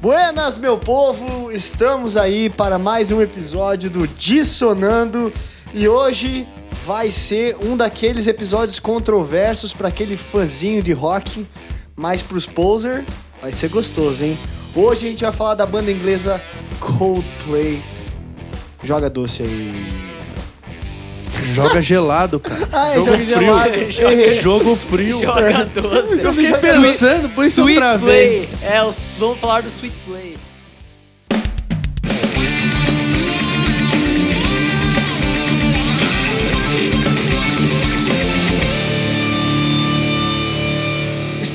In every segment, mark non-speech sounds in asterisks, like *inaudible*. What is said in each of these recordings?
Buenas, meu povo! Estamos aí para mais um episódio do Dissonando e hoje vai ser um daqueles episódios controversos para aquele fãzinho de rock, mas pros poser vai ser gostoso, hein? Hoje a gente vai falar da banda inglesa Coldplay. Joga doce aí. Joga gelado, cara. Ah, é jogo jogo frio. gelado. Joga, jogo frio. Joga doce. Eu fiquei pensando, por isso eu Sweet travei. Play. É, os, vamos falar do Sweet Play.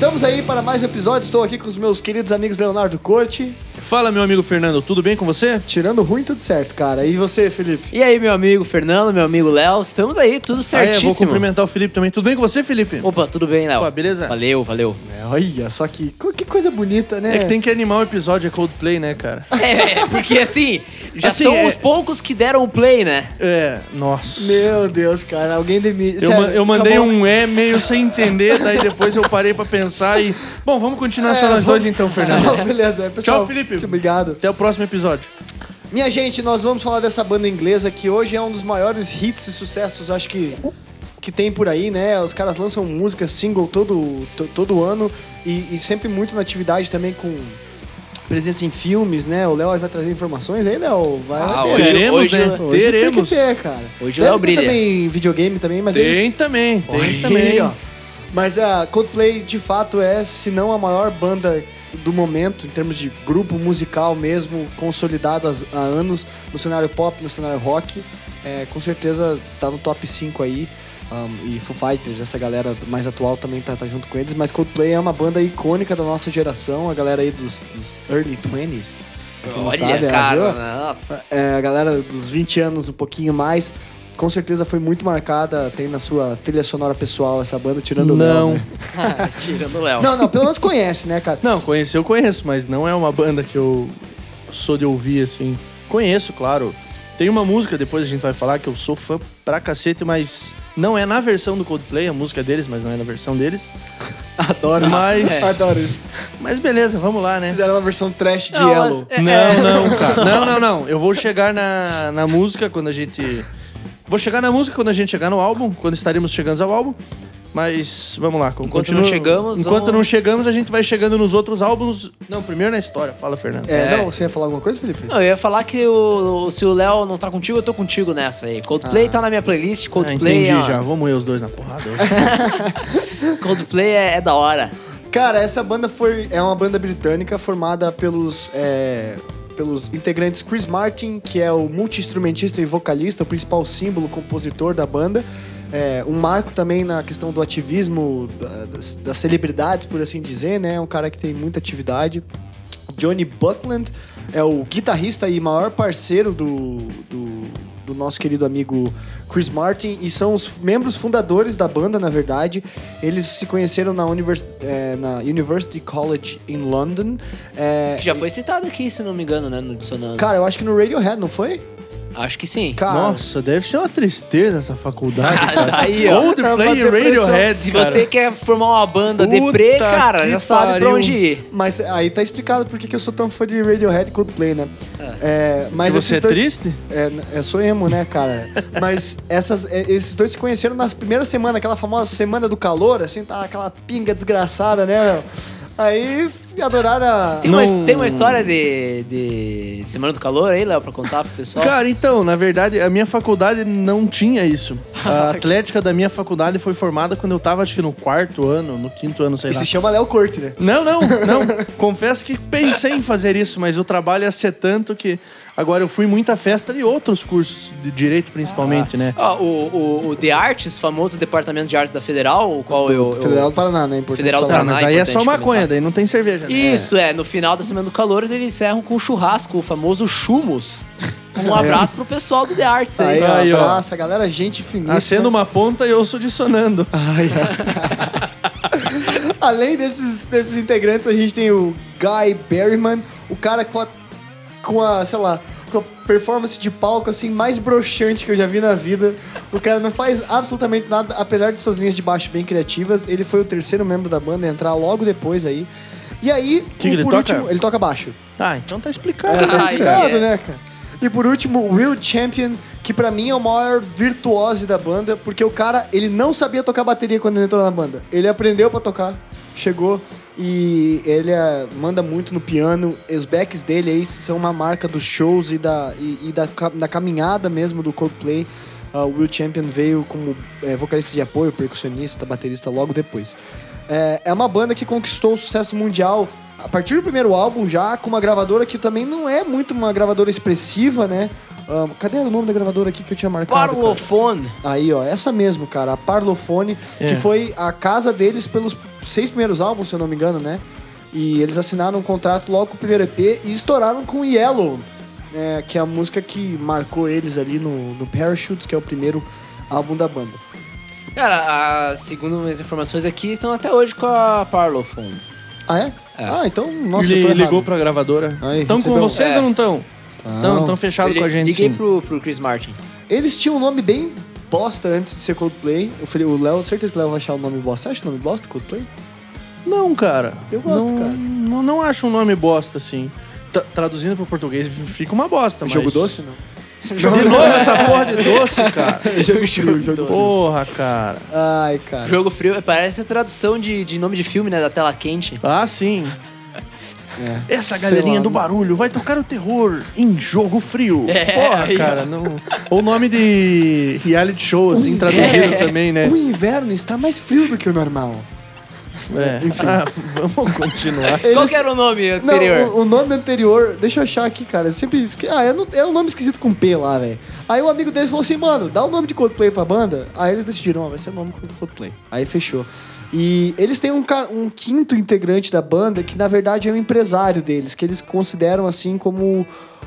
Estamos aí para mais um episódio. Estou aqui com os meus queridos amigos Leonardo Corte. Fala, meu amigo Fernando, tudo bem com você? Tirando ruim, tudo certo, cara. E você, Felipe? E aí, meu amigo Fernando, meu amigo Léo, estamos aí, tudo Ah, é, certíssimo. vou cumprimentar o Felipe também. Tudo bem com você, Felipe? Opa, tudo bem, Léo? Opa, beleza? Valeu, valeu. É, olha, só que, que coisa bonita, né? É que tem que animar o episódio, é Coldplay, né, cara? *laughs* É, porque assim, já Assim, são é- os poucos que deram o play, né? É, nossa. Meu Deus, cara, alguém demite. Eu, ma- eu mandei um é meio sem entender, daí depois eu parei pra pensar e... Bom, vamos continuar só nós dois então, Fernando. *laughs* beleza, pessoal. Tchau, Felipe. Muito Obrigado. Até o próximo episódio. Minha gente, nós vamos falar dessa banda inglesa que hoje é um dos maiores hits e sucessos, acho que que tem por aí, né? Os caras lançam música single todo, to- todo ano e, e sempre muito na atividade também com presença em filmes, né? O Léo vai trazer informações aí, Léo? Vai Ah, hoje- Teremos, hoje- né? Hoje Teremos. tem que ter, cara. Hoje o Deve Léo brilha. também videogame também, mas Tem eles... também, tem Olha também. ó. Mas a Coldplay, de fato, é, se não a maior banda do momento, em termos de grupo musical mesmo, consolidado há- anos no cenário pop, no cenário rock. É, com certeza tá no top 5 aí. Um, e Foo Fighters, essa galera mais atual também tá, tá junto com eles. Mas Coldplay é uma banda icônica da nossa geração, a galera aí dos, dos early 20s. pra quem não Olha, sabe, cara, viu? nossa. É, a galera dos 20 anos, um pouquinho mais, com certeza foi muito marcada, tem na sua trilha sonora pessoal essa banda, tirando o Léo, Não. né? *laughs* Tirando o Léo. Não, não, pelo menos conhece, né, cara? Não, conhecer eu conheço, mas não é uma banda que eu sou de ouvir, assim. Conheço, claro. Tem uma música, depois a gente vai falar, que eu sou fã pra cacete, mas não é na versão do Coldplay, a música é deles, mas não é na versão deles. *laughs* Adoro Mas- isso. *laughs* Adoro isso. Mas beleza, vamos lá, né? Fizeram uma versão trash de Não, Yellow. mas- É, Não, é. não, cara. Não, não, não. Eu vou chegar na, na música quando a gente. Vou chegar na música quando a gente chegar no álbum, quando estaremos chegando ao álbum. Mas vamos lá. Enquanto continua- não chegamos, Enquanto vamos- não chegamos, a gente vai chegando nos outros álbuns. Não, primeiro na história. Fala, Fernando. É, É. não, você ia falar alguma coisa, Felipe? Não, eu ia falar que o, se o Léo não tá contigo, eu tô contigo nessa aí. Coldplay tá na minha playlist, Ah, Coldplay, entendi é, já. Vamos moer os dois na porrada. hoje. *laughs* Coldplay é, é da hora. Cara, essa banda foi é uma banda britânica formada pelos é, pelos integrantes Chris Martin, que é o multi-instrumentista e vocalista, o principal símbolo, compositor da banda. É, um marco também na questão do ativismo da- das, das celebridades, por assim dizer, né? Um cara que tem muita atividade. Johnny Buckland é o guitarrista e maior parceiro do, do, do nosso querido amigo Chris Martin e são os membros fundadores da banda, na verdade. Eles se conheceram na, univers, é, na University College em London. É, Que já foi citado aqui, se não me engano, né, no Dissonando. Cara, eu acho que no Radiohead, não foi? Acho que sim. Cara, Nossa, deve ser uma tristeza essa faculdade. *laughs* Ah, tá aí, ó. É Coldplay e. Radiohead. Se cara. você quer formar uma banda Puta deprê, cara, que já sabe pra pariu. onde ir. Mas aí tá explicado por que que eu sou tão fã de Radiohead e Coldplay, né? É, mas Que você esses é dois- triste? É, eu sou emo, né, cara? Mas essas, é, esses dois se conheceram nas primeiras semanas, aquela famosa semana do calor, assim, tá aquela pinga desgraçada, né, meu? Aí adoraram a. Tem, uma, Não- tem uma história de, de, de Semana do Calor aí, Léo, pra contar pro pessoal? Cara, então, na verdade, a minha faculdade não tinha isso. *laughs* A atlética da minha faculdade foi formada quando eu tava, acho que no quarto ano, no quinto ano, sei E lá. se chama Léo Corte, né? Não, não, não. *laughs* Confesso que pensei em fazer isso, mas o trabalho ia ser tanto que agora eu fui muita festa de outros cursos, de direito principalmente, né? Ó, o, o, o The Arts, famoso departamento de artes da Federal, o qual eu... eu- Federal do Paraná, né? Importante Federal do. Tá, Paraná. mas aí é importante só maconha, comentar. daí não tem cerveja. Né? Isso, é. No final da Semana do Calor, eles encerram com o churrasco, o famoso chumos. Um *laughs* abraço pro pessoal do The Arts aí. Aí, ó, Aí, ó. abraço, a galera, gente finíssima. Acendo uma ponta e eu sou dissonando. *laughs* Ai, ai. Além desses, desses integrantes, a gente tem o Guy Berryman, o cara com a, com a, sei lá, com a performance de palco assim mais broxante que eu já vi na vida. O cara não faz absolutamente nada, apesar de suas linhas de baixo bem criativas. Ele foi o terceiro membro da banda a entrar logo depois aí. E aí, Que o- que ele por toca? último, ele toca baixo. Ah, então tá explicado. É, tá Ai, explicado, né, cara? E por último, Will Champion, que pra mim é o maior virtuose da banda, porque o cara, ele não sabia tocar bateria quando ele entrou na banda. Ele aprendeu pra tocar, chegou e ele é, manda muito no piano. Os backs dele aí são uma marca dos shows e da, e, e da, da caminhada mesmo do Coldplay. O Will Champion veio como é, vocalista de apoio, percussionista, baterista logo depois. É, é uma banda que conquistou o sucesso mundial a partir do primeiro álbum, já com uma gravadora que também não é muito uma gravadora expressiva, né? Ah, cadê o nome da gravadora aqui que eu tinha marcado? cara? Parlophone. Aí, ó, essa mesmo, cara, a Parlophone, É. que foi a casa deles pelos seis primeiros álbuns, se eu não me engano, né? E eles assinaram um contrato logo com o primeiro EP e estouraram com Yellow, né, que é a música que marcou eles ali no, no Parachutes, que é o primeiro álbum da banda. Cara, a- segundo minhas informações aqui, estão até hoje com a Parlophone. Ah, é? É. Ah, então, nossa, eu Ele ligou pra gravadora. Estão com vocês É. ou não estão? Não, estão fechados com a gente. Liguei sim. pro, pro Chris Martin. Eles tinham um nome bem bosta antes de ser Coldplay. Eu falei, o Léo, certeza que o Léo vai achar o nome bosta. Você acha o nome bosta, Coldplay? Não, cara. Eu gosto, não, cara. Não, não acho um nome bosta, assim. Tra- traduzindo pro português fica uma bosta, mas... Jogo doce, não? *laughs* De novo essa porra de doce, cara. *laughs* jogo frio, jogo. Porra, cara. Ai, cara. Jogo frio, parece a tradução de, de nome de filme, né? Da tela quente. Ah, sim. É. Essa galerinha lá, do não- barulho vai tocar o terror em jogo frio. É, Porra, cara, não... Ou nome de reality show, assim, O traduzido inverno- também, né? O inverno está mais frio do que o normal. É. Enfim. Ah, vamos continuar. *laughs* Qual Eles- que era o nome Não, anterior? o, o nome anterior, deixa eu achar aqui, cara. eu Sempre esque... Ah, é, no- é um nome esquisito com P lá, velho. Aí o amigo deles falou assim, mano, dá o nome de Coldplay pra banda. Aí eles decidiram, ó, vai ser o nome do Coldplay. Aí fechou. E eles têm um, um quinto integrante da banda que, na verdade, é um empresário deles, que eles consideram assim como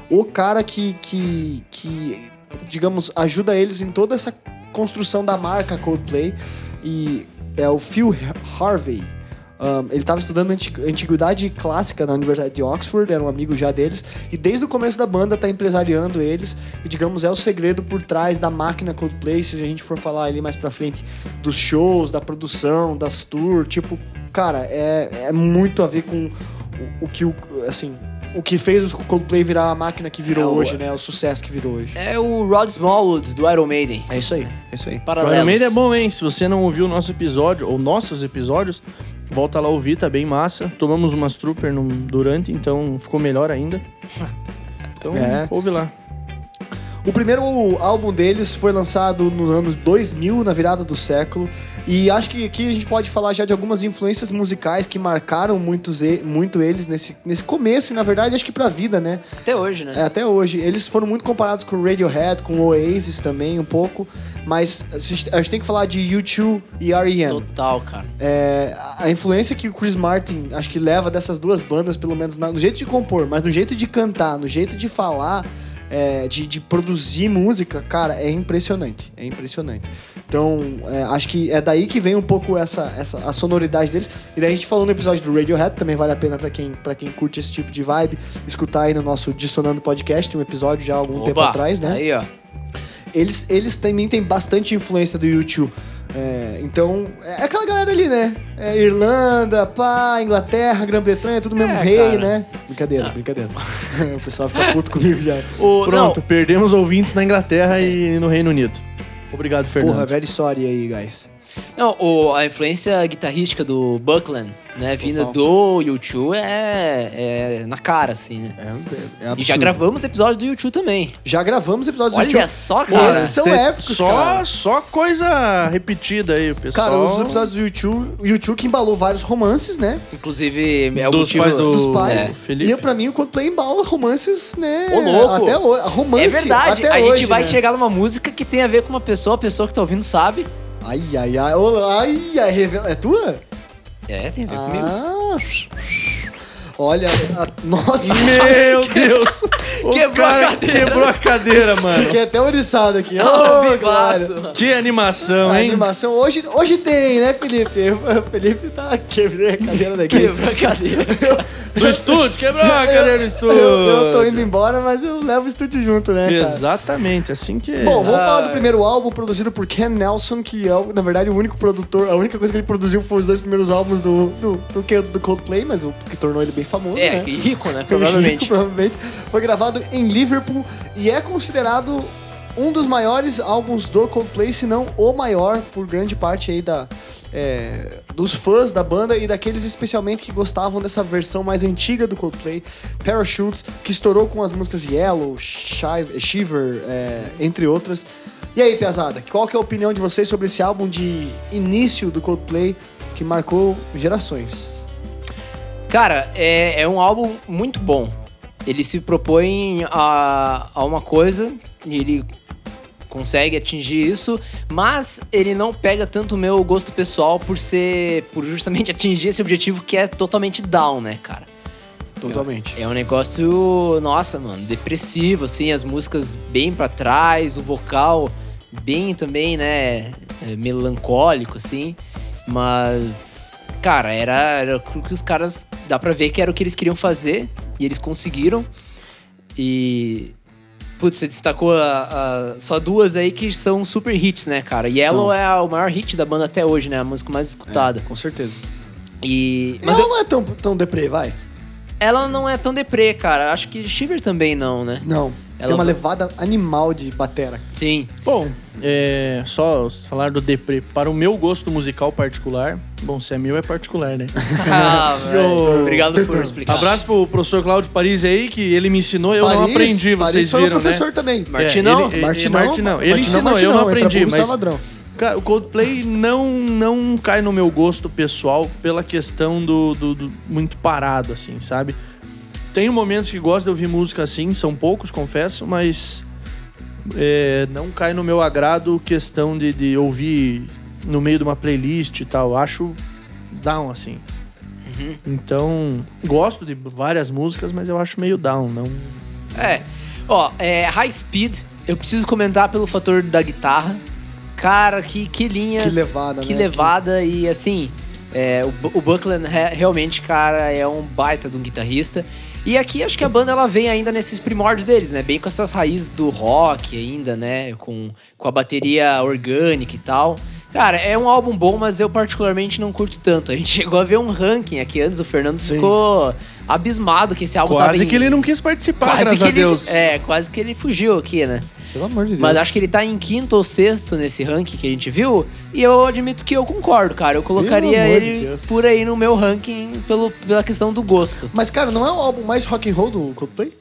o cara que, que, que digamos, ajuda eles em toda essa construção da marca Coldplay. E é o Phil Harvey. Um, ele estava estudando anti- antiguidade clássica na Universidade de Oxford, era um amigo já deles, e desde o começo da banda tá empresariando eles, e digamos, é o segredo por trás da máquina Coldplay, se a gente for falar ali mais pra frente dos shows, da produção, das tours, tipo, cara, é, é muito a ver com o, o que o, assim, o que fez o Coldplay virar a máquina que virou É o- hoje, né, o sucesso que virou hoje. É o Rod Smallwood, do Iron Maiden. É isso aí, é isso aí. O Paralelos. Iron Maiden é bom, hein? Se você não ouviu o nosso episódio, ou nossos episódios, volta lá ouvir, tá bem massa. Tomamos umas trooper no, durante, então ficou melhor ainda. *laughs* Então, É. ouve lá. O primeiro álbum deles foi lançado nos anos 2000, na virada do século. E acho que aqui a gente pode falar já de algumas influências musicais que marcaram muitos e- muito eles nesse, nesse começo, e na verdade acho que pra vida, né? Até hoje, né? É, até hoje. Eles foram muito comparados com o Radiohead, com o Oasis também, um pouco. Mas a gente, a gente tem que falar de U2 e R.E.M. Total, cara. É, a- a influência que o Chris Martin acho que leva dessas duas bandas, pelo menos na- no jeito de compor, mas no jeito de cantar, no jeito de falar, é, de, de produzir música, cara, é impressionante. É impressionante. Então, é, acho que é daí que vem um pouco essa, essa a sonoridade deles. E daí a gente falou no episódio do Radiohead, também vale a pena pra quem, pra quem curte esse tipo de vibe, escutar aí no nosso Dissonando Podcast, um episódio já há algum tempo Opa, atrás, né? Aí, ó. Eles, eles também têm bastante influência do YouTube. É, então, é aquela galera ali, né? É Irlanda, pá, Inglaterra, Grã-Bretanha, tudo mesmo É, rei, cara. né? Brincadeira, Ah. brincadeira. *laughs* o pessoal fica puto comigo já. *laughs* O, Pronto, não, perdemos ouvintes na Inglaterra e no Reino Unido. Obrigado, Fernando. Porra, very sorry aí, guys. Não o, a influência guitarrística do Buckland, né? Vinda do YouTube é, é na cara, assim, né? É, é E absurdo. já gravamos episódios do YouTube também. Já gravamos episódios do Olha YouTube. só, cara. Esses são Tem- épicos, só, cara. Só coisa repetida aí, o pessoal. Cara, os episódios do YouTube, YouTube que embalou vários romances, né? Inclusive, é o Dos motivo... pais do- Dos pais. é, Felipe. E pra mim o Coldplay embala romances, né? Ô, louco. Até hoje. Romance É verdade, até a hoje, gente vai né? chegar numa música que tem a ver com uma pessoa, a pessoa que tá ouvindo sabe. Ai, ai, ai. Ô, ai, ai. É tua? É, tem a ver comigo. Ah, olha, a- nossa, Meu *laughs* Deus! O Quebrou a cara cadeira. Quebrou a cadeira, *laughs* mano. fiquei até oriçado aqui. Ah, vivaço. Glória. Que animação, A hein? animação hoje, hoje tem, né, Felipe? O Felipe tá quebrei a cadeira daqui. Quebrou a cadeira. *laughs* Do estúdio, quebrou a cadeira do estúdio. Eu, eu tô indo embora, mas eu levo o estúdio junto, né, cara? Exatamente, assim que. Bom, vamos falar do primeiro álbum produzido por Ken Nelson, que é, o- na verdade, o único produtor. A única coisa que ele produziu foi os dois primeiros álbuns do, do, do, que- do Coldplay, mas o que tornou ele bem famoso, É, né? rico, né? *laughs* Rico, Provavelmente. provavelmente. Foi gravado em Liverpool e é considerado um dos maiores álbuns do Coldplay, se não o maior, por grande parte aí da, é, dos fãs da banda e daqueles especialmente que gostavam dessa versão mais antiga do Coldplay, Parachutes, que estourou com as músicas Yellow, Shiv- Shiver, é, entre outras. E aí, Piazada, qual que é a opinião de vocês sobre esse álbum de início do Coldplay que marcou gerações? Cara, é, é um álbum muito bom. Ele se propõe a, a uma coisa e ele consegue atingir isso, mas ele não pega tanto o meu gosto pessoal por ser. por justamente *laughs* atingir esse objetivo que é totalmente down, né, cara? Totalmente. É um negócio, nossa, mano, depressivo, assim, as músicas bem pra trás, o vocal bem também, né, é, melancólico, assim. Mas, cara, era, era o que os caras. Dá pra ver que era o que eles queriam fazer e eles conseguiram. E. Putz, você destacou a- a- só duas aí que são super hits, né, cara? Yellow São. é a- o maior hit da banda até hoje, né? A música mais escutada. Com certeza. E. Mas Mas eu- não é tão, tão deprê, vai? ela não é tão deprê, cara. Acho que Shiver também não, né? Não. Ela Tem uma vai- levada animal de batera. Sim. Bom, é, só falar do Depre. Para o meu gosto musical particular, bom, se é meu é particular, né? *laughs* Ah, velho. Obrigado por explicar. Abraço pro professor Cláudio Paris aí, que ele me ensinou, eu não Paris- aprendi, Paris vocês foi viram, um professor né? também. Martinão? É, ele, ele, Martinão, Martinão. Ele Martinão, ensinou, eu Martinão, não entra aprendi, mas... ladrão. Cara, o Coldplay não, não cai no meu gosto pessoal pela questão do, do- do muito parado, assim, sabe? Tenho momentos que gosto de ouvir música assim, são poucos, confesso, mas é, não cai no meu agrado questão de, de ouvir no meio de uma playlist e tal. Acho down, assim. Uhum. Então, gosto de várias músicas, mas eu acho meio down, não... É. Ó, é, High Speed, eu preciso comentar pelo fator da guitarra. Cara, que, que linhas. Que levada, Que né? levada e assim. é, o, o Buckland re- realmente, cara, é um baita de um guitarrista. E aqui acho que a banda ela vem ainda nesses primórdios deles, né? Bem com essas raízes do rock ainda, né? Com, com a bateria orgânica e tal. Cara, é um álbum bom, mas eu particularmente não curto tanto. A gente *laughs* chegou a ver um ranking aqui antes, o Fernando Sim. ficou abismado que esse álbum tava Quase em- que ele não quis participar, Quase graças que a ele, Deus. É, quase que ele fugiu aqui, né? Pelo amor de Deus. Mas acho que ele tá em quinto ou sexto nesse ranking que a gente viu. E eu admito que eu concordo, cara. Eu colocaria de ele Deus. por aí no meu ranking pelo, pela questão do gosto. Mas, cara, não é o álbum mais rock and roll do Coldplay?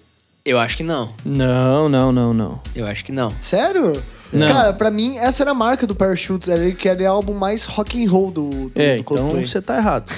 Eu acho que não. Não, não, não, não. Eu acho que não. Sério? Não. Cara, pra mim, essa era a marca do Parachutes. Era que era o álbum mais rock and roll do, do, É, do então Coldplay. você tá errado. *laughs*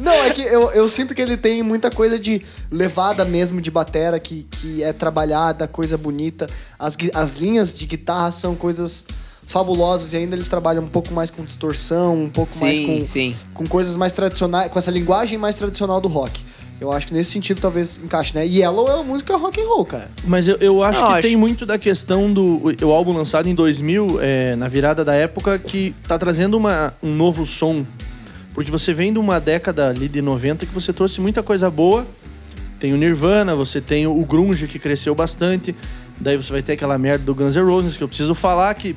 Não, é que eu, eu sinto que ele tem muita coisa de levada mesmo de batera, que, que é trabalhada, coisa bonita. As, as linhas de guitarra são coisas fabulosas e ainda eles trabalham um pouco mais com distorção, um pouco mais Sim, com, sim. com coisas mais tradicionais, com essa linguagem mais tradicional do rock. Eu acho que nesse sentido talvez encaixe, né? Yellow é uma música rock and roll, cara. Mas eu, eu acho Não, que acho- tem muito da questão do o, o álbum lançado em 2000, é, na virada da época, que tá trazendo uma, um novo som. Porque você vem de uma década ali de 90 que você trouxe muita coisa boa. Tem o Nirvana, você tem o grunge que cresceu bastante. Daí você vai ter aquela merda do Guns N' Roses que eu preciso falar que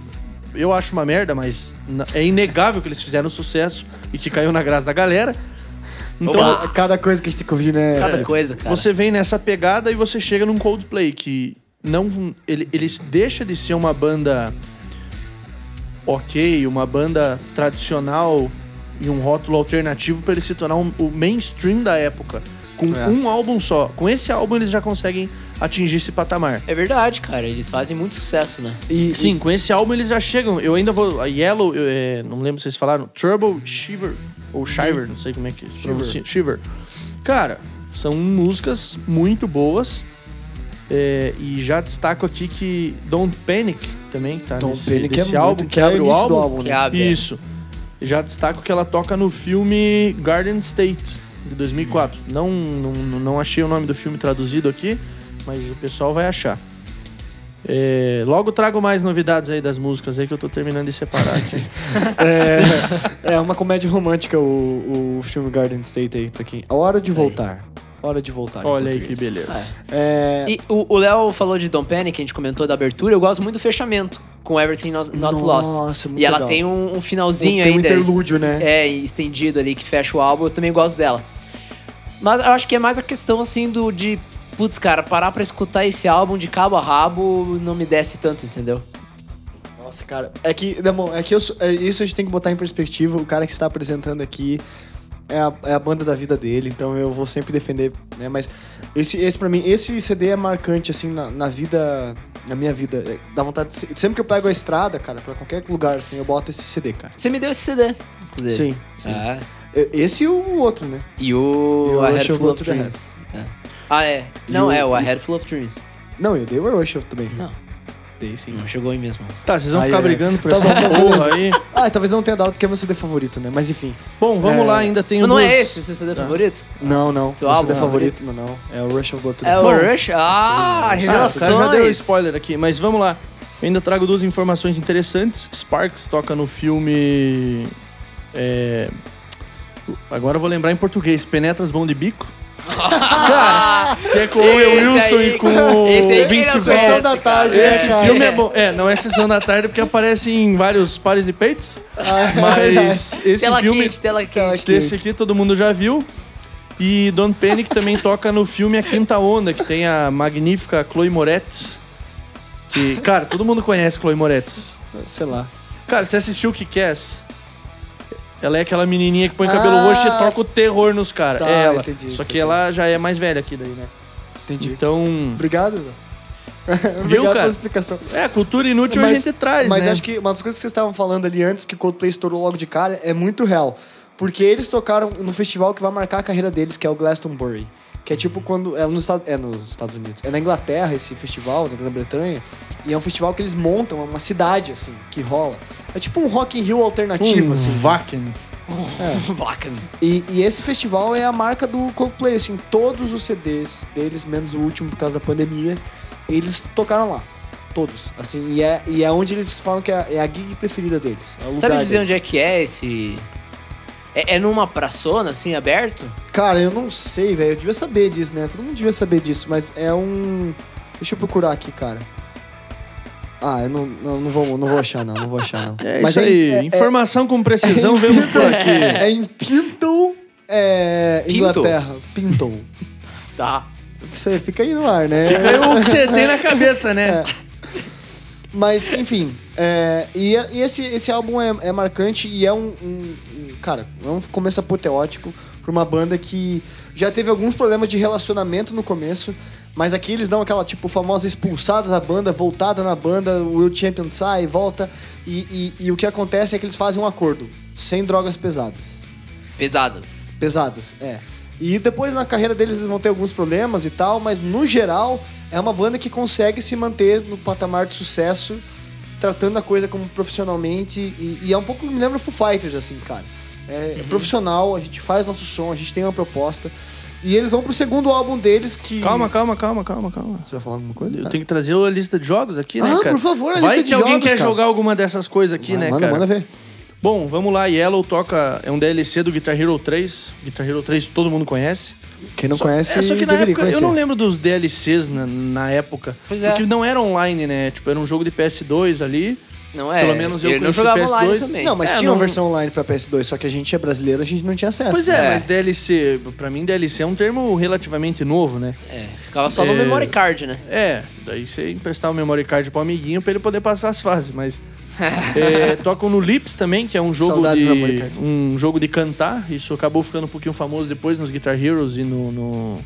eu acho uma merda, mas é inegável que eles fizeram sucesso e que caiu na graça da galera. Então, Opa! Cada coisa que a gente tem que ouvir, né? Cada coisa, cara. você vem nessa pegada e você chega num Coldplay que não ele, eles deixa de ser uma banda ok, uma banda tradicional e um rótulo alternativo para ele se tornar um- o mainstream da época com É. um álbum só. Com esse álbum eles já conseguem atingir esse patamar. É verdade, cara. Eles fazem muito sucesso, né? E, Sim, com esse álbum eles já chegam. Eu ainda vou. A Yellow, eu, é, não lembro se vocês falaram. Trouble Shiver. Ou Shiver, não sei como é que se pronuncia. Shiver. Cara, são músicas muito boas. É, e já destaco aqui que Don't Panic também tá Don't nesse, Panic nesse é álbum, muito, que é abre o álbum. álbum, Que né? abre. Isso. Já destaco que ela toca no filme Garden State, de 2004. Não, não, não achei o nome do filme traduzido aqui, mas o pessoal vai achar. É, logo trago mais novidades aí das músicas aí que eu tô terminando de separar aqui. *laughs* É, é uma comédia romântica o, o filme Garden State aí, pra quem... A Hora de Voltar. Hora de Voltar. Olha aí que beleza. É, E o o Léo falou de Dom Penny, que a gente comentou da abertura. Eu gosto muito do fechamento. Com Everything Not, Not Nossa, Lost. muito E ela legal. tem um, um finalzinho Tem um ainda. interlúdio, né? É, estendido ali que fecha o álbum. Eu também gosto dela. Mas eu acho que é mais a questão assim do de. Putz, cara, parar pra escutar esse álbum de cabo a rabo não me desce tanto, entendeu? Nossa, cara. É que, não, é que eu, é, isso a gente tem que botar em perspectiva. O cara que está apresentando aqui é a, é a banda da vida dele, então eu vou sempre defender, né? Mas esse, esse para mim, esse CD é marcante, assim, na, na vida. Na minha vida. É, Dá vontade de. Sempre que eu pego a estrada, cara, pra qualquer lugar, assim, eu boto esse CD, cara. Você me deu esse CD, inclusive. Sim, sim. Ah, Esse e o outro, né? e o, E A Head of Full of Dreams. É. Ah, é. Não, é o A Head Full of Dreams. Não, eu dei o Rush também. Não, Sim. não chegou em mesmo. Tá, vocês vão Ai, ficar ai. brigando por Tá essa bom, tá, porra aí. Ah, talvez não tenha dado porque é meu CD favorito, né? Mas enfim. Bom, vamos É. lá, ainda tem Mas não duas- é esse o seu CD Tá. favorito? Não, não. Seu meu álbum CD favorito? favorito, não, não. É o Rush of Blood to É o. Rush? Ah, Ah, o cara já deu spoiler aqui, mas vamos lá. Eu ainda trago duas informações interessantes. Sparks toca no filme. é, Agora eu vou lembrar em português: Penetras Bom de Bico. *laughs* Cara, que é com o Wilson aí- e com o que Vince Vaughn. Sessão da tarde, né, Esse filme é bom. É, não é Sessão da Tarde porque aparece em vários pares de peitos. Mas esse Tela filme. quente, tela quente. Esse aqui todo mundo já viu. E Don Panic também toca no filme A Quinta Onda, que tem a magnífica Chloe Moretz. Que, cara, todo mundo conhece Chloe Moretz. Sei lá. Cara, você assistiu o Kick-Ass? Ela é aquela menininha que põe cabelo Ah, roxo e toca o terror nos caras. tá, é ela. entendi, Só que entendi. ela já é mais velha aqui daí, né? Entendi. Então, Obrigado. *laughs* Obrigado cara? pela explicação. é, cultura inútil a Mas- gente traz, Mas né? acho que uma das coisas que vocês estavam falando ali antes, que o Coldplay estourou logo de cara, é muito real. Porque eles tocaram no festival que vai marcar a carreira deles, que é o Glastonbury. Que é tipo quando. É nos, é nos Estados Unidos. É na Inglaterra esse festival, na Grã-Bretanha. E é um festival que eles montam, é uma cidade, assim, que rola. É tipo um Rock in Rio alternativo, um assim. Wacken. *laughs* Bacana. E, e esse festival é a marca do Coldplay, assim, todos os CDs deles, menos o último por causa da pandemia, eles tocaram lá. Todos. Assim, e é, e é onde eles falam que é, é a gig preferida deles. É o Sabe dizer deles. onde é que é esse... É, é numa praçona, assim, aberto? Cara, eu não sei, velho. Eu devia saber disso, né? Todo mundo devia saber disso, mas é um. Deixa eu procurar aqui, cara. Ah, eu não, não, não, vou, não vou achar, não. Não vou achar, não. *laughs* É mas isso é, aí. é- é- Informação com precisão vemos por *laughs* aqui. É em Pinto, é, Pinto? Inglaterra. Pinto. Tá. Você fica aí no ar, né? Fica aí o que você tem na cabeça, né? Mas, enfim. é, e, e esse, esse álbum é, é marcante e é um, um- um- Cara, é um começo apoteótico pra uma banda que já teve alguns problemas de relacionamento no começo. Mas aqui eles dão aquela, tipo, famosa expulsada da banda, voltada na banda, o Will Champion sai, volta. E, e- e o que acontece é que eles fazem um acordo, sem drogas pesadas. Pesadas. Pesadas, é. E depois na carreira deles eles vão ter alguns problemas e tal, mas no geral é uma banda que consegue se manter no patamar de sucesso, tratando a coisa como profissionalmente. E, e é um pouco me lembra Foo Fighters, assim, cara. É, é profissional, a gente faz nosso som, a gente tem uma proposta. E eles vão pro segundo álbum deles que. Calma, calma, calma, calma, calma. Você vai falar alguma coisa? Eu cara? tenho que trazer a lista de jogos aqui, né, Ah, cara? por favor, a Vai lista que de alguém jogos, quer cara. jogar alguma dessas coisas aqui, né, manda, cara? manda ver. Bom, vamos lá. Yellow toca... É um DLC do Guitar Hero 3. Guitar Hero 3 todo mundo conhece. Quem não Só- conhece, é, só que na época, conhecer. eu não lembro dos DLCs na, na época. Pois é. Porque não era online, né? Tipo, era um jogo de PS2 ali. Não é? Pelo menos eu não conheci jogava PS2. online também. Não, mas É, tinha não- uma versão online pra PS2, só que a gente é brasileiro, a gente não tinha acesso. Pois é, É. mas DLC... Pra mim, DLC é um termo relativamente novo, né? É, ficava só no É. memory card, né? É, daí você emprestar o memory card pro amiguinho pra ele poder passar as fases, mas... *laughs* é, tocam no Lips também, que é um jogo Saudades de um jogo de cantar. Isso acabou ficando um pouquinho famoso depois nos Guitar Heroes e no, no,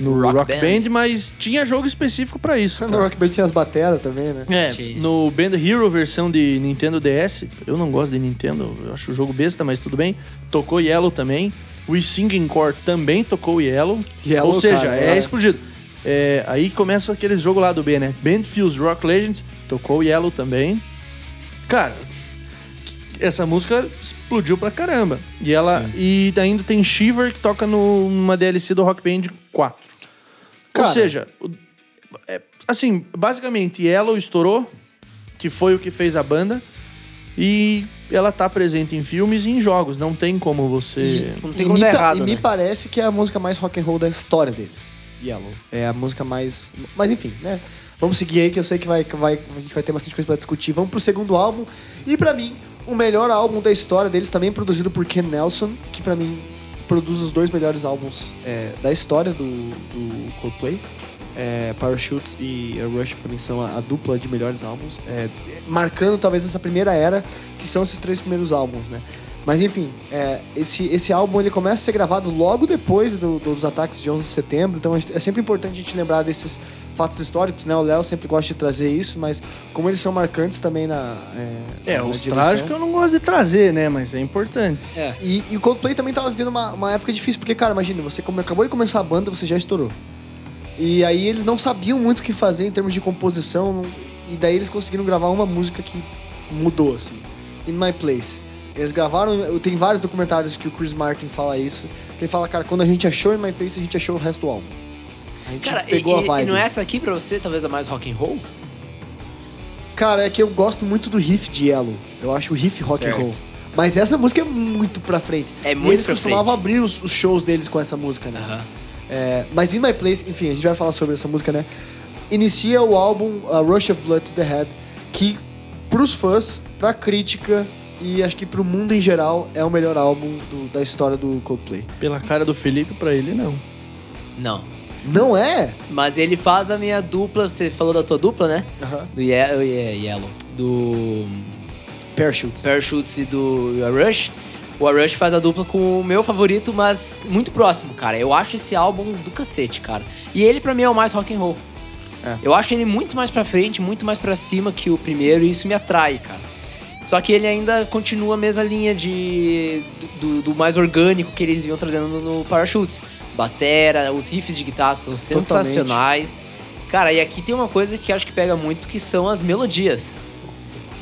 no Rock Rock, Band. Band. mas tinha jogo específico pra isso. *laughs* No cara. Rock Band tinha as bateras também, né? É, Tinha. no Band Hero versão de Nintendo DS, eu não gosto de Nintendo, eu acho o jogo besta, mas tudo bem. Tocou Yellow também. O Singing Core também tocou Yellow. Yellow, Ou seja, cara, é é. explodido. É, aí começa aquele jogo lá do B, né? Bandfields Rock Legends, tocou Yellow também. Cara, essa música explodiu pra caramba. E ela e ainda tem Shiver que toca no- numa DLC do Rock Band 4. Cara. Ou seja, é, assim, basicamente Yellow estourou, que foi o que fez a banda. E ela tá presente em filmes e em jogos, não tem como você. Não tem e como me, dar errado, e me né? parece que é a música mais rock and roll da história deles. Yellow. É a música mais. Mas enfim, né? Vamos seguir aí, que eu sei que vai, que vai, a gente vai ter bastante coisa pra discutir. Vamos pro segundo álbum. E pra mim, o melhor álbum da história deles, também produzido por Ken Nelson, que pra mim produz os dois melhores álbuns é, da história do, do Coldplay. É, Parachutes e Rush, pra mim, são a, a dupla de melhores álbuns. É, marcando talvez essa primeira era, que são esses três primeiros álbuns, né? Mas enfim, é, esse, esse álbum ele começa a ser gravado logo depois do- dos ataques de 11 de setembro, então é sempre importante a gente lembrar desses fatos históricos, né? O Léo sempre gosta de trazer isso, mas como eles são marcantes também na. É, É, na os trágicos eu não gosto de trazer, né? Mas é importante. É. E, e o Coldplay também tava vivendo uma, uma época difícil, porque, cara, imagina, você como, acabou de começar a banda, você já estourou. E aí eles não sabiam muito o que fazer em termos de composição, e daí eles conseguiram gravar uma música que mudou, assim. In My Place. Eles gravaram, tem vários documentários que o Chris Martin fala isso, que ele fala, cara, quando a gente achou In My Place, a gente achou o resto do álbum. A gente Cara, e, pegou a e- vibe. e não é essa aqui pra você, talvez a mais rock and roll? Cara, é que eu gosto muito do riff de Yellow. Eu acho o riff rock and Certo. roll. Mas essa música é muito pra frente. É e muito eles pra costumavam abrir os, os shows deles com essa música, né? Aham. É, mas In My Place, enfim, a gente vai falar sobre essa música, né? Inicia o álbum A Rush of Blood to the Head, que pros fãs, pra crítica e acho que pro mundo em geral é o melhor álbum do- da história do Coldplay. Pela cara do Felipe, pra ele, não. Não. Não é? Mas ele faz a minha dupla, você falou da tua dupla, né? Do Ye Ye- Yellow. Do Parachutes. Parachutes e do Rush. O Rush faz a dupla com o meu favorito, mas muito próximo, cara. Eu acho esse álbum do cacete, cara. E ele pra mim é o mais rock and roll. É. Eu acho ele muito mais pra frente, muito mais pra cima que o primeiro, e isso me atrai, cara. Só que ele ainda continua a mesma linha de do, do mais orgânico que eles vinham trazendo no, Parachutes. Batera, os riffs de guitarra são Totalmente. sensacionais. Cara, e aqui tem uma coisa que acho que pega muito, que são as melodias.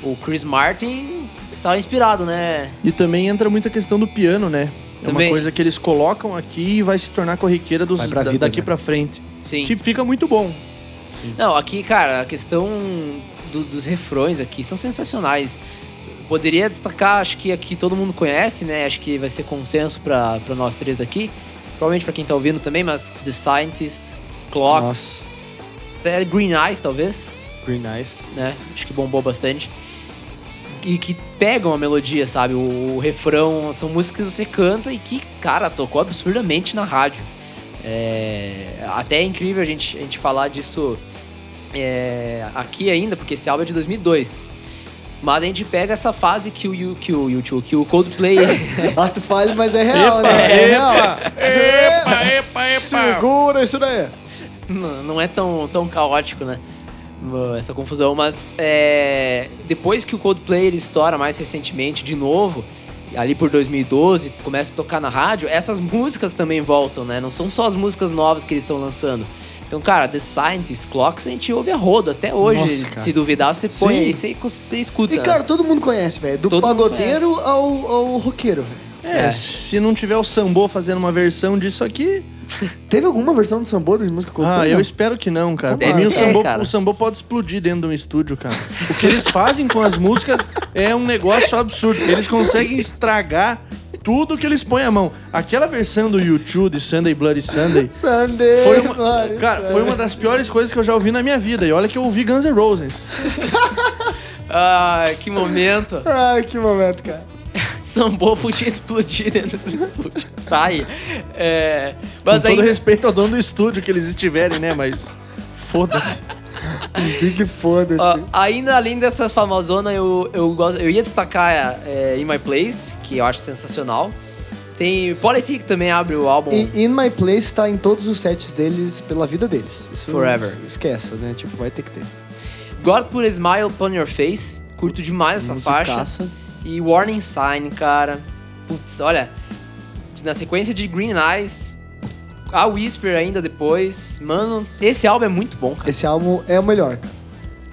O Chris Martin tá inspirado, né? E também entra muita questão do piano, né? É Também. uma coisa que eles colocam aqui e vai se tornar corriqueira dos, Vai pra da- vida, daqui né? pra frente. Sim. Que fica muito bom. Não, aqui, cara, a questão do- dos refrões aqui são sensacionais. Poderia destacar, acho que aqui todo mundo conhece, né? Acho que vai ser consenso pra nós três aqui. Provavelmente pra quem tá ouvindo também, mas The Scientist, Clocks, Nossa, até Green Eyes, talvez, Green Eyes. né? Acho que bombou bastante. E que pegam a melodia, sabe? O, o refrão, são músicas que você canta e que, cara, tocou absurdamente na rádio. É, até é incrível a gente, a gente falar disso é, aqui ainda, porque esse álbum é de 2002. Mas a gente pega essa fase que o, Yu- que o YouTube, que o Coldplay... *laughs* Ato falho, mas é real, Epa, né? É real. Epa, *laughs* epa, epa. Segura isso daí. não não é tão, tão caótico, né? Essa confusão, mas é, depois que o Coldplay ele estoura mais recentemente de novo, ali por 2012, começa a tocar na rádio, essas músicas também voltam, né? Não são só as músicas novas que eles estão lançando. Então, cara, The Scientist, Clocks, a gente ouve a rodo até hoje. Nossa. Se duvidar, você põe Sim. aí, você, você escuta. E, cara, todo mundo conhece, velho. Do Todo pagodeiro ao, ao roqueiro, velho. É, É. se não tiver o Sambô fazendo uma versão disso aqui. *laughs* Teve alguma versão do Sambô de música Ah, eu espero que não, cara. Pra mim, o É, Sambô, cara. o Sambô pode explodir dentro de um estúdio, cara. O que eles fazem com as músicas é um negócio absurdo. Eles conseguem estragar tudo que eles põem a mão. Aquela versão do YouTube de Sunday Bloody Sunday Sunday. foi uma, Bloody cara, foi uma das piores coisas que eu já ouvi na minha vida. E olha que eu ouvi Guns N' Roses. *laughs* Ai, que momento. Ai, que momento, cara. *laughs* Sambô podia explodir dentro do estúdio. Tá aí. É, mas com todo aí, respeito ao dono do estúdio que eles estiverem, né? Mas foda-se. *laughs* *laughs* Big foda-se. Ó, ainda além dessas famosonas, eu, eu, gosto, eu ia destacar é, In My Place, que eu acho sensacional. Tem Politic também abre o álbum. E In My Place tá em todos os sets deles pela vida deles. Isso Forever. Esqueça, né? Tipo, vai ter que ter. God Put a Smile Upon Your Face. Curto demais essa faixa. Musicaça. E Warning Sign, cara. Putz, olha. Na sequência de Green Eyes. A Whisper ainda depois. Mano, esse álbum é muito bom, cara. Esse álbum é o melhor, cara.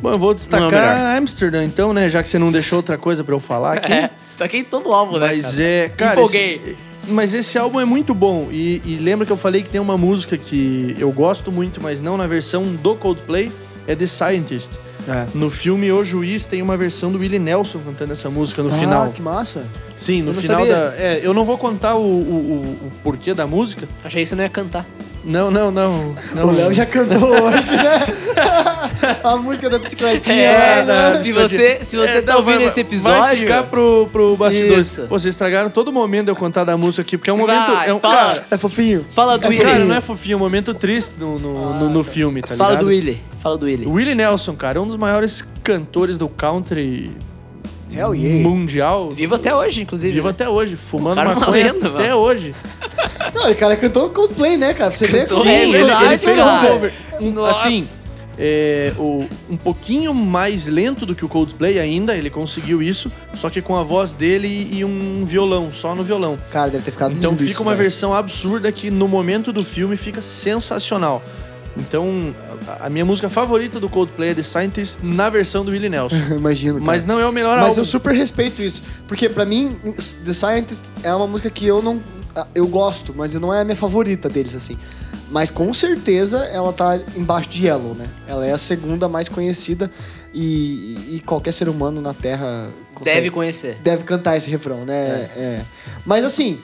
Bom, eu vou Não é destacar Amsterdã, então, né? Já que você não deixou outra coisa pra eu falar *laughs* aqui. É, saquei todo o álbum, né? Mas cara? é, cara. Empolguei. esse- mas esse álbum é muito bom. E, e lembra que eu falei que tem uma música que eu gosto muito, mas não na versão do Coldplay, é The Scientist. É. No filme O Juiz tem uma versão do Willie Nelson cantando essa música no ah, final. que massa. Sim, no final sabia. da. É, eu não vou contar o, o, o- o porquê da música, Achei que você não ia cantar. Não, não, não. não. O Léo já cantou hoje, né? *laughs* a música da bicicletinha. É, lá, né? se você, se você É, tá não, ouvindo vai- esse Vai episódio. ficar pro, pro bastidor. Isso. Pô, vocês estragaram todo momento de eu contar da música aqui, porque é um momento. Vai, é um, fala. cara, É fofinho? Fala do É Willie. cara, não é fofinho, é um momento triste no, no, no, no filme, tá ligado? Fala do Willie. Fala do Willie. O Willie Nelson, cara, é um dos maiores cantores do country Hell yeah. mundial. Vivo até hoje, inclusive. Vivo né? até hoje, fumando cara uma maconha lenda, até mano. hoje. Não, o cara cantou Coldplay, né, cara? Pra você ver. Sim, é ele, verdade, ele fez cara. um cover. Um- Nossa. assim, é, o- um pouquinho mais lento do que o Coldplay ainda, ele conseguiu isso, só que com a voz dele e um violão, só no violão. Cara, deve ter ficado Então lindo fica isso, uma velho. versão absurda que no momento do filme fica sensacional. Então, a, a minha música favorita do Coldplay é The Scientist na versão do Willie Nelson. *laughs* Imagino, cara. Mas não é o melhor Mas álbum. eu super respeito isso. Porque pra mim, The Scientist é uma música que eu não. Eu gosto, mas não é a minha favorita deles, assim. Mas com certeza ela tá embaixo de Yellow, né? Ela é a segunda mais conhecida e, e qualquer ser humano na Terra consegue- Deve conhecer. deve cantar esse refrão, né? É. Mas assim,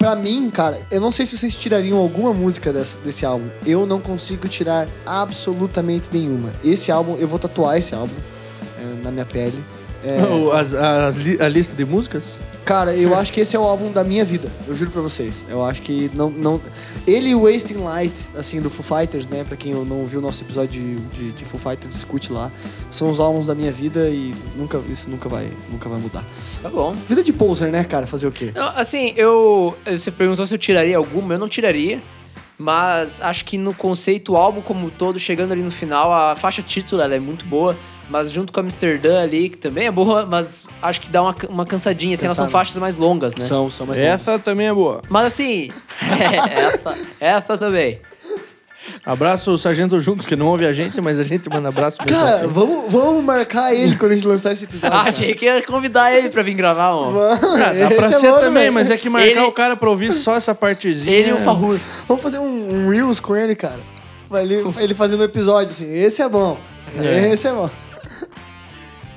pra mim, cara, eu não sei se vocês tirariam alguma música desse, desse álbum. Eu não consigo tirar absolutamente nenhuma. Esse álbum, eu vou tatuar esse álbum é, na minha pele. É, *laughs* as- as a lista de músicas? Cara, eu acho que esse é o álbum da minha vida. Eu juro pra vocês. Eu acho que não. não... Ele e o Wasting Light, assim, do Foo Fighters, né? Pra quem não viu o nosso episódio de, de, de Foo Fighters, discute lá. São os álbuns da minha vida e nunca, isso nunca vai, nunca vai mudar. Tá bom. Vida de poser, né, cara? Fazer o quê? Não, assim, eu. Você perguntou se eu tiraria alguma, eu não tiraria. Mas acho que no conceito, o álbum como um todo, chegando ali no final, a faixa título ela é muito boa. Mas junto com a Amsterdã ali, que também é boa, mas acho que dá uma, uma cansadinha, assim, elas são faixas mais longas, né? São, são mais Essa também é boa. Mas assim, *laughs* essa, essa também. Abraço o Sargento Juncos, que não ouve a gente, mas a gente manda abraço mesmo Cara, assim. vamos, vamos marcar ele quando a gente lançar esse episódio. Ah, cara. achei que ia convidar ele pra vir gravar, um. Vamos, Ah, dá pra é ser bom também, mas é que marcar Ele- o cara pra ouvir só essa partezinha. Ele e o Farrur. Vamos fazer um, um Reels com ele, cara. Vai Ele, ele fazendo um episódio assim. Esse é bom. É. Esse é bom.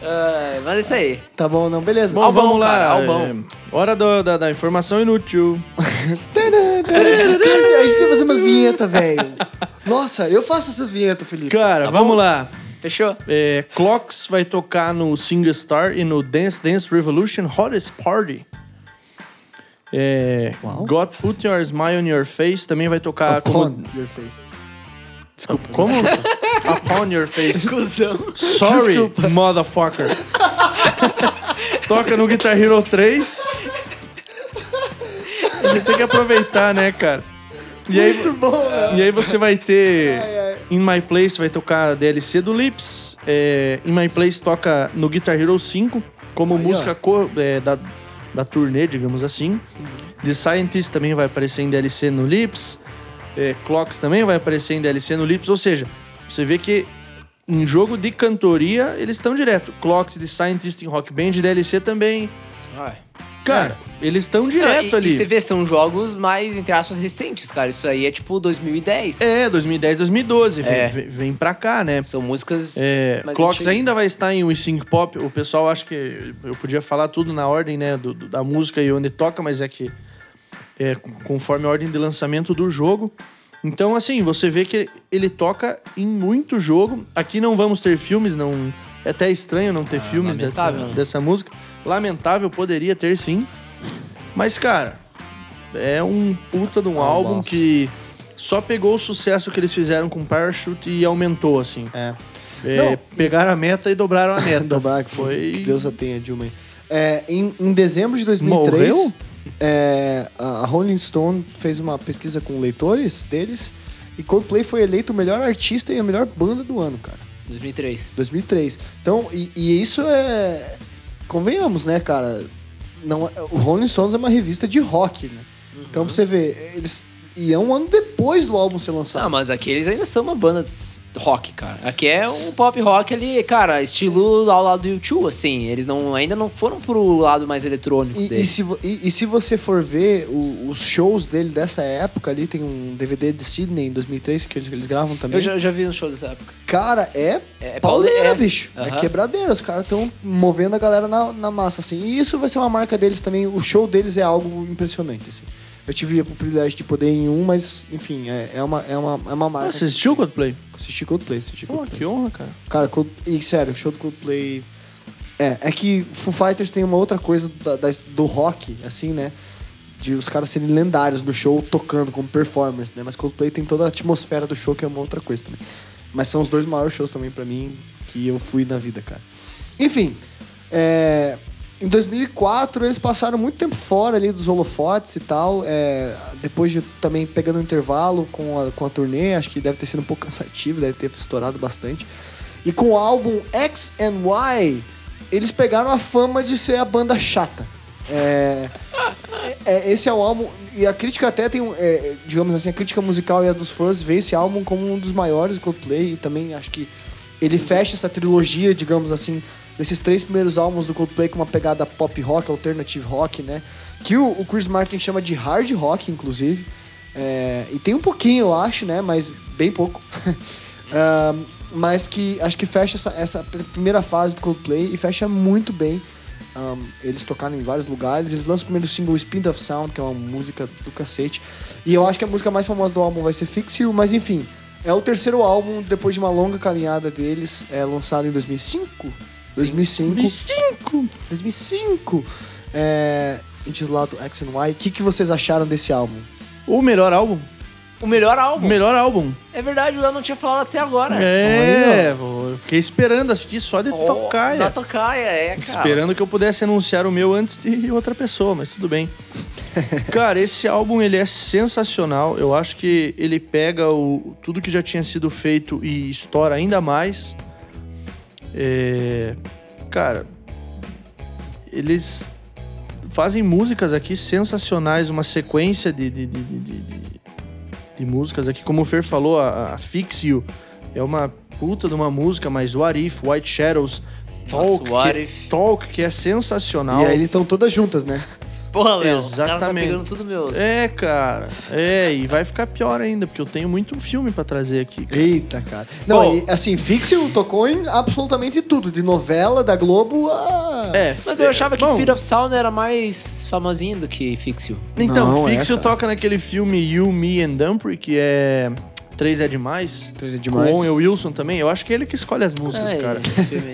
Ah, mas é isso aí. Tá bom, não? Beleza. Bom, Albão, vamos lá. cara, albão. é, hora do- da, da informação inútil. *laughs* Tadã, Cara, a gente podia fazer umas vinhetas, velho. Nossa, eu faço essas vinhetas, Felipe. Cara, Tá vamos bom? lá. Fechou? É, Clocks vai tocar no Single Star e no Dance Dance Revolution Hottest Party. É, Uau. God Put Your Smile on Your Face também vai tocar Upon como... your face. Desculpa. Como? *laughs* Upon Your Face. *laughs* Cusão. Sorry, Desculpa. motherfucker. *laughs* Toca no Guitar Hero 3. A gente tem que aproveitar, né, cara? E aí, Muito bom, né? e aí você vai ter Ai, ai. In My Place vai tocar a DLC do Lips. É, In My Place toca no Guitar Hero 5 como Aí, música co- é, da, da turnê, digamos assim. The Scientist também vai aparecer em DLC no Lips. É, Clocks também vai aparecer em DLC no Lips. Ou seja, você vê que em jogo de cantoria eles estão direto. Clocks, The Scientist em Rock Band, DLC também. Cara, eles estão direto Não, e, ali. E você vê, são jogos mais, entre aspas, recentes, cara. Isso aí é tipo 2010. É, 2010, 2012. Vem, É. vem- vem pra cá, né? São músicas. É, mais Clocks antigas. ainda vai estar em We Sing Pop. O pessoal acha que eu podia falar tudo na ordem, né, do- do- da música e onde toca, mas é que é conforme a ordem de lançamento do jogo. Então, assim, você vê que ele toca em muito jogo. Aqui não vamos ter filmes, não. É até estranho não ter filmes dessa, né? dessa música. Lamentável, poderia ter sim. Mas, cara, é um puta de um Ah, álbum nossa. que só pegou o sucesso que eles fizeram com Parachute e aumentou, assim. É. É, Não. pegaram a meta e dobraram a *laughs* meta. Dobrar, que Foi- Que Deus a tenha, Dilma. aí. É, em, em dezembro de 2003, Morreu? É, a Rolling Stone fez uma pesquisa com leitores deles e Coldplay foi eleito o melhor artista e a melhor banda do ano, cara. 2003. 2003. Então, e, e isso é... Convenhamos, né, cara? Não, é- o Rolling Stones é uma revista de rock, né? Então, pra você ver, eles... E é um ano depois do álbum ser lançado. Ah, mas aqui eles ainda são uma banda rock, cara. Aqui é um pop rock ali, cara, estilo ao lado do YouTube, assim. Eles não, ainda não foram pro lado mais eletrônico E, e se, e- e se você for ver o- os shows dele dessa época ali, tem um DVD de Sydney em 2003 que eles, que eles gravam também. Eu já, já vi um show dessa época. Cara, é, É, é pauleira, paule- é. bicho. É quebradeira. Os caras estão movendo a galera na, na massa, assim. E isso vai ser uma marca deles também. O show deles é algo impressionante, assim. Eu tive o privilégio de poder ir em um, mas, enfim, é, é, uma, é, uma, é uma marca. Ah, você assistiu o Coldplay? Assisti Coldplay, assisti Pô, Coldplay. que honra, cara. Cara, Cold... e sério, o show do Coldplay. É, é que Foo Fighters tem uma outra coisa da- da- do rock, assim, né? De os caras serem lendários no show tocando como performers, né? Mas Coldplay tem toda a atmosfera do show, que é uma outra coisa também. Mas são os dois maiores shows também pra mim que eu fui na vida, cara. Enfim, é, em 2004 eles passaram muito tempo fora ali dos holofotes e tal. é, depois de também pegando um intervalo com a, com a turnê, acho que deve ter sido um pouco cansativo, deve ter estourado bastante. E com o álbum X and Y, eles pegaram a fama de ser a banda chata. *laughs* É, é, esse é o álbum. E a crítica até tem, é, digamos assim, a crítica musical e a dos fãs vê esse álbum como um dos maiores do Coldplay. E também acho que ele fecha essa trilogia, digamos assim, desses três primeiros álbuns do Coldplay com uma pegada pop rock, alternative rock, né? Que o, o Chris Martin chama de hard rock, inclusive. É, e tem um pouquinho, eu acho, né? Mas bem pouco. *laughs* Ahn, mas que acho que fecha essa, essa pr- primeira fase do Coldplay e fecha muito bem. Ahn, eles tocaram em vários lugares. Eles lançam o primeiro single Speed of Sound, que é uma música do cacete. E eu acho que a música mais famosa do álbum vai ser Fix You, mas enfim. É o terceiro álbum depois de uma longa caminhada deles, é lançado em 2005. 2005. 25! 2005. É, intitulado X and Y. O que, que vocês acharam desse álbum? O melhor álbum. O melhor O álbum. melhor álbum. É verdade, o Léo não tinha falado até agora. É, vô, eu fiquei esperando aqui só de Oh, tocar. Da tocaia, é, cara. Esperando que eu pudesse anunciar o meu antes de outra pessoa, mas tudo bem. *laughs* Cara, esse álbum ele é sensacional. Eu acho que ele pega o, tudo que já tinha sido feito e estoura ainda mais. É, cara, eles fazem músicas aqui sensacionais, uma sequência de, de, de, de, de- de músicas aqui. Como o Fer falou, a, a Fix You é uma puta de uma música, mas What If, White Shadows, Nossa, Talk, What que. Talk, que é sensacional. E aí eles estão todas juntas, né? Porra, Léo, o cara tá Exatamente. pegando tudo meus. É, cara. É, e vai ficar pior ainda, porque eu tenho muito filme pra trazer aqui. cara. Eita, cara. Não, Bom. e, assim, Fixio tocou em absolutamente tudo, de novela, da Globo a... É, Mas eu achava que bom, Speed of Sound era mais famosinho do que Fix You. Então, Não, é, Fixio cara. toca naquele filme You, Me and Dumpry, que é Três é Demais. Três é Com demais. o Owen Wilson também. Eu acho que é ele que escolhe as músicas, É, cara.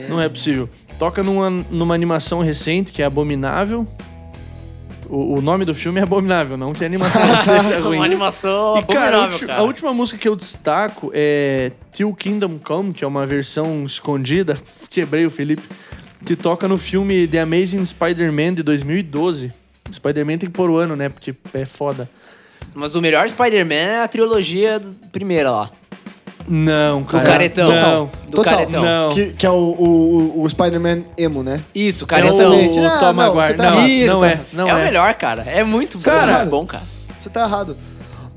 Não é possível. Toca numa, numa animação recente, que é Abominável. O, o nome do filme é Abominável, não que a animação *laughs* seja ruim. Uma animação E, cara, a, abominável, cara. a última música que eu destaco é Till Kingdom Come, que é uma versão escondida, quebrei o Felipe, que toca no filme The Amazing Spider-Man de 2012. Spider-Man tem que pôr o ano, né? Porque é foda. Mas o melhor Spider-Man é a trilogia do- primeira lá. Não, Do cara. caretão. Não. Do Total. caretão. Não. Que, que é o, o, o- o Spider-Man emo, né? Isso, É o, caretão. Exatamente. o Ah, Tom não, Maguire. tá Não, errado. não é. Não é, é. o melhor, cara. É muito, Cara, muito bom, cara. Você tá errado.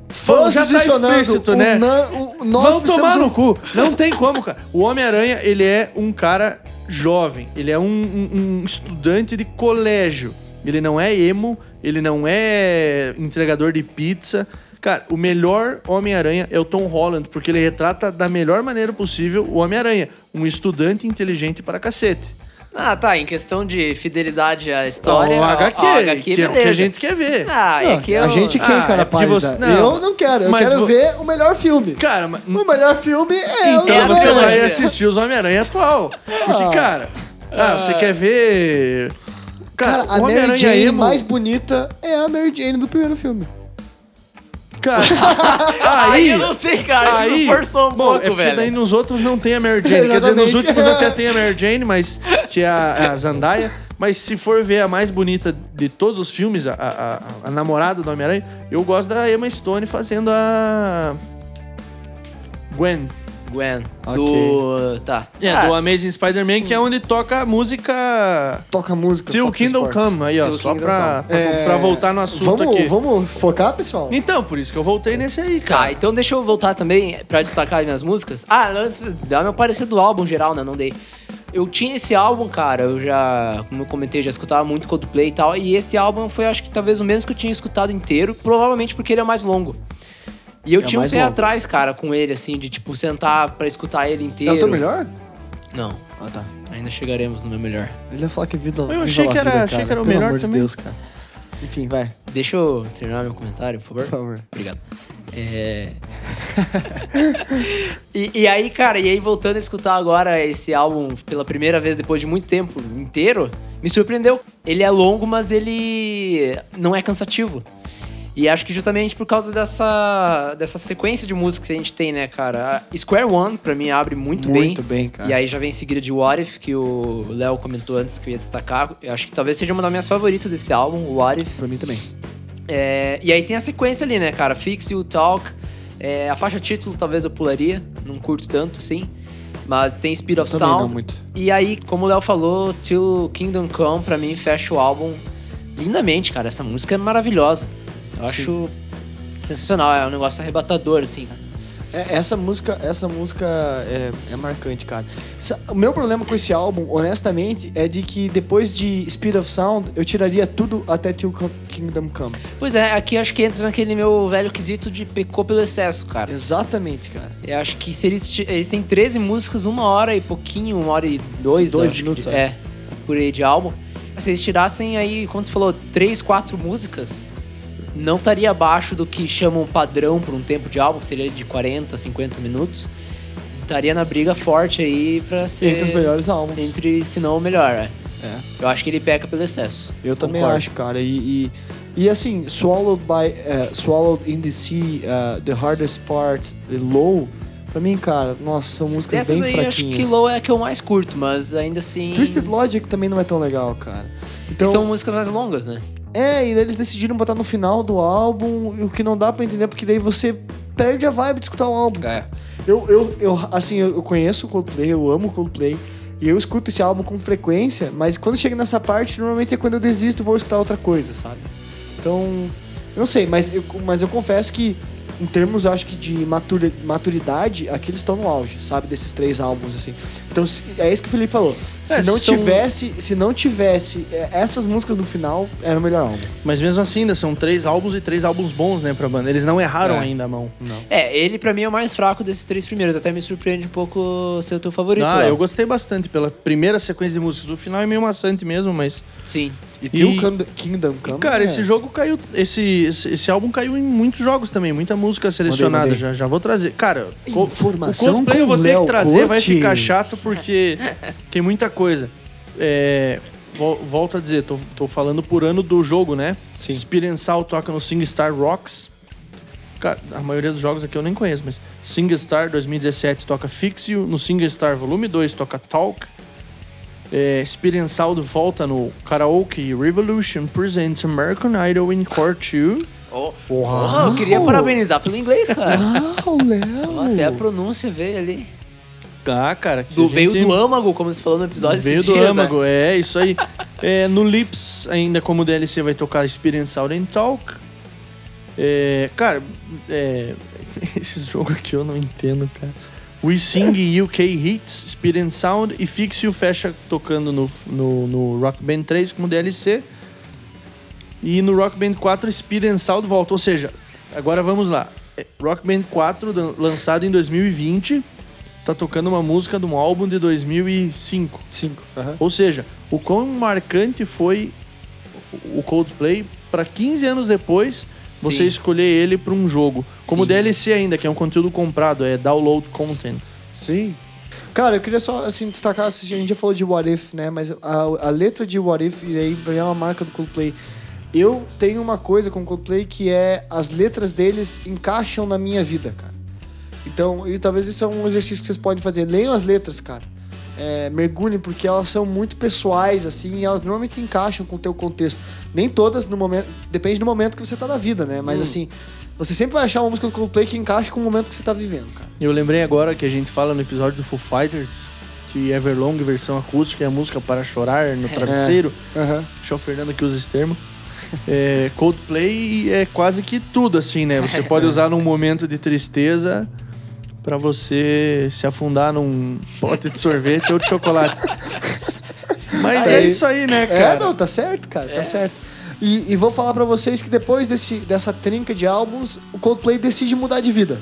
Fãs já tá explícito, o né? nan- o- nós Vão tomar um- no cu. Não tem como, cara. O Homem-Aranha, ele é um cara jovem. Ele é um, um- um estudante de colégio. Ele não é emo, ele não é entregador de pizza. Cara, o melhor Homem-Aranha é o Tom Holland, porque ele retrata da melhor maneira possível o Homem-Aranha. Um estudante inteligente para cacete. Ah, tá. Em questão de fidelidade à história. o HQ, ó, HQ, que é o que a gente quer ver. Ah, é Não, que eu... a gente quem, Ah, cara, é pálida? você- não. Eu não quero. Eu Mas quero vo- ver o melhor filme. Cara, mas... O melhor filme é o Então É a você vai assistir os Homem-Aranha atual. Porque, cara, ah, você quer ver. Cara, Cara, a o Mary Jane emo. mais bonita é a Mary Jane do primeiro filme. Cara, *laughs* Aí aí. eu não sei, cara. Aí, não forçou um bom, pouco, é porque velho. daí nos outros não tem a Mary Jane. Quer dizer, nos últimos até tem a Mary Jane, mas que é a, a Zandaia. Mas se for ver a mais bonita de todos os filmes, a, a, a- a namorada do Homem-Aranha, eu gosto da Emma Stone fazendo a. Gwen. Gwen. Do... Tá. É, Ah, do Amazing Spider-Man, que é onde toca a música Toca a música. Till Fox Kingdom Sports. Come. Aí, ó, Till só Kingdom pra, pra, É, pra voltar no assunto vamos, aqui. Vamos focar, pessoal? Então, por isso que eu voltei nesse aí, Tá, cara. então deixa eu voltar também pra destacar as minhas músicas. Ah, antes, dá meu parecer do álbum geral, né? Não dei. Eu tinha esse álbum, cara, eu já, como eu comentei, já escutava muito Coldplay e tal. E esse álbum foi, acho que talvez o menos que eu tinha escutado inteiro, provavelmente porque ele é mais longo. E eu É tinha um pé longo. atrás, cara, com ele, assim, de tipo, sentar pra escutar ele É inteiro. o teu melhor? Não, Ah, tá. ainda chegaremos no meu melhor. Ele ia falar que vida Eu achei que era- vida, achei que era o Pelo melhor amor de também. Deus, cara. Enfim, vai, Deixa eu terminar meu comentário, por favor. por favor. Obrigado. É... *laughs* e, e aí, cara, e aí voltando a escutar agora esse álbum pela primeira vez depois de muito tempo inteiro, me surpreendeu. Ele é longo, mas ele não é cansativo. E acho que justamente por causa dessa, dessa sequência de músicas que a gente tem, né, cara? A Square One, pra mim, abre muito, Muito bem. bem, cara. E aí já vem em seguida de What If, que o Léo comentou antes que eu ia destacar. Eu acho que talvez seja uma das minhas favoritas desse álbum, What If. Pra mim também. É, e aí tem a sequência ali, né, cara? Fix You, Talk. É, a faixa título talvez eu pularia, não curto tanto, assim. Mas tem Speed of Também Sound. não muito. E aí, como o Léo falou, Till Kingdom Come, pra mim, fecha o álbum lindamente, cara. Essa música é maravilhosa. Eu acho sensacional, é um negócio arrebatador, assim. É, essa música, essa música é, é marcante, cara. Sa- O meu problema com esse álbum, honestamente, é de que depois de Speed of Sound, eu tiraria tudo até Till Kingdom Come. Pois é, aqui acho que entra naquele meu velho quesito de pecou pelo excesso, cara. Exatamente, cara. Eu acho que se eles, eles têm 13 músicas, uma hora e pouquinho, uma hora e dois, Dois minutos, que, é. é, por aí de álbum. Se eles tirassem aí, como você falou, três, quatro músicas, não estaria abaixo do que chamam padrão por um tempo de álbum, que seria de 40, 50 minutos. Estaria na briga forte aí pra ser... Entre os melhores álbuns. Entre, se não o melhor, é. É. Eu acho que ele peca pelo excesso. Eu também Concordo. acho, cara. E, e, e, assim, Swallowed by eh, Swallowed in the Sea, eh, The Hardest Part, e Low, pra mim, cara, nossa, são músicas Dessas bem aí, acho fraquinhas. que Low é a que eu mais curto, mas ainda assim... Twisted Logic também não é tão legal, cara. Então, São músicas mais longas, né? É, e eles decidiram botar no final do álbum, o que não dá pra entender, porque daí você perde a vibe de escutar o álbum. É. Eu, eu, eu, assim, eu eu conheço o Coldplay, eu amo o Coldplay, e eu escuto esse álbum com frequência, mas quando chega nessa parte, normalmente é quando eu desisto e vou escutar outra coisa, sabe? Então, eu não sei, mas eu, mas eu confesso que, em termos, eu acho que de maturi- maturidade, aqui eles estão no auge, sabe? Desses três álbuns, assim. Então, é isso que o Felipe falou. Se É, não são- tivesse, se não tivesse é, essas músicas no final, era o melhor álbum. Mas mesmo assim, ainda são três álbuns e três álbuns bons, né, pra banda. Eles não erraram É. ainda a mão. Não. É, ele pra mim é o mais fraco desses três primeiros. Até me surpreende um pouco ser o teu favorito. Ah, Léo. eu gostei bastante pela primeira sequência de músicas. O final é meio maçante mesmo, mas. Sim. E, Till E- Kingdom- Kingdom Come. Cara, é- esse jogo caiu. Esse, esse, esse álbum caiu em muitos jogos também, muita música selecionada. mandei. Já, já vou trazer. Cara, Informação o Coldplay eu vou ter Léo que trazer, vai Corte. ficar chato porque tem muita coisa. É, vol- volto a dizer, tô, tô falando por ano do jogo, né? Sim. Spirit Soul toca no SingStar Rocks. Cara, a maioria dos jogos aqui eu nem conheço, mas SingStar 2017 toca Fix You, no SingStar Volume 2 toca Talk. É, Sound volta no Karaoke Revolution Presents American Idol in Court 2. Oh, Uau! eu queria parabenizar pelo inglês, cara. Uau, Léo! Até a pronúncia veio ali. Ah, cara. que Do, a Veio gente- do âmago, como você falou no episódio Veio do dias, né? âmago, é isso aí. *laughs* É, no Lips, ainda como DLC, vai tocar Experience Sound and Talk. É, cara, é, *laughs* esses jogos aqui eu não entendo, cara. We Sing UK Hits, Experience Sound e Fix You fecha tocando no, no, no Rock Band 3 como DLC. E no Rock Band 4, Experience Sound volta. Ou seja, agora vamos lá. É, Rock Band 4, dan- lançado em 2020, tá tocando uma música de um álbum de 2005. Cinco. aham. Ou seja, o quão marcante foi o Coldplay para 15 anos depois você Sim. escolher ele para um jogo. Como Sim. DLC ainda, que é um conteúdo comprado, é download content. Sim. Cara, eu queria só assim, destacar, assim, a gente já falou de What If, né? Mas a, a letra de What If, e aí é uma marca do Coldplay. Eu tenho uma coisa com o Coldplay que é as letras deles encaixam na minha vida, cara. Então, e talvez isso é um exercício que vocês podem fazer. Leiam as letras, cara. É, mergulhem, porque elas são muito pessoais, assim, e elas normalmente encaixam com o teu contexto. Nem todas no momento. Depende do momento que você tá na vida, né? Mas assim, você sempre vai achar uma música do Coldplay que encaixa com o momento que você tá vivendo, cara. Eu lembrei agora que a gente fala no episódio do Foo Fighters que Everlong, versão acústica, é a música para chorar no travesseiro. Aham. Deixa o Fernando que usa esse termo. É, Coldplay é quase que tudo, assim, né? Você pode *laughs* usar num momento de tristeza pra você se afundar num pote de sorvete ou de chocolate. Mas é Aí- isso aí, né, É, cara? não, tá certo, cara, É. tá certo. E, e vou falar pra vocês que depois desse, dessa trinca de álbuns, o Coldplay decide mudar de vida.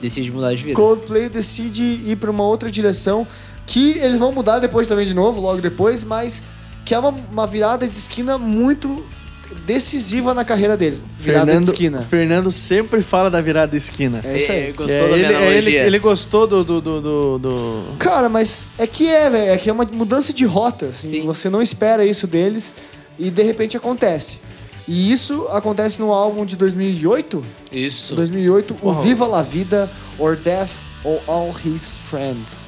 Decide mudar de vida. Coldplay decide ir pra uma outra direção que eles vão mudar depois também de novo, logo depois, mas que é uma, uma virada de esquina muito decisiva na carreira deles. Virada Fernando, de esquina. Fernando sempre fala da virada de esquina. É isso aí. Eh, Gostou É, da minha ele, é, ele, ele gostou do. do, do, do- do- Cara, mas é que é, velho. É que é uma mudança de rota. assim. Sim. Você não espera isso deles e de repente acontece. E isso acontece no álbum de 2008. Isso. 2008, o Uau. Viva La Vida or Death or All His Friends.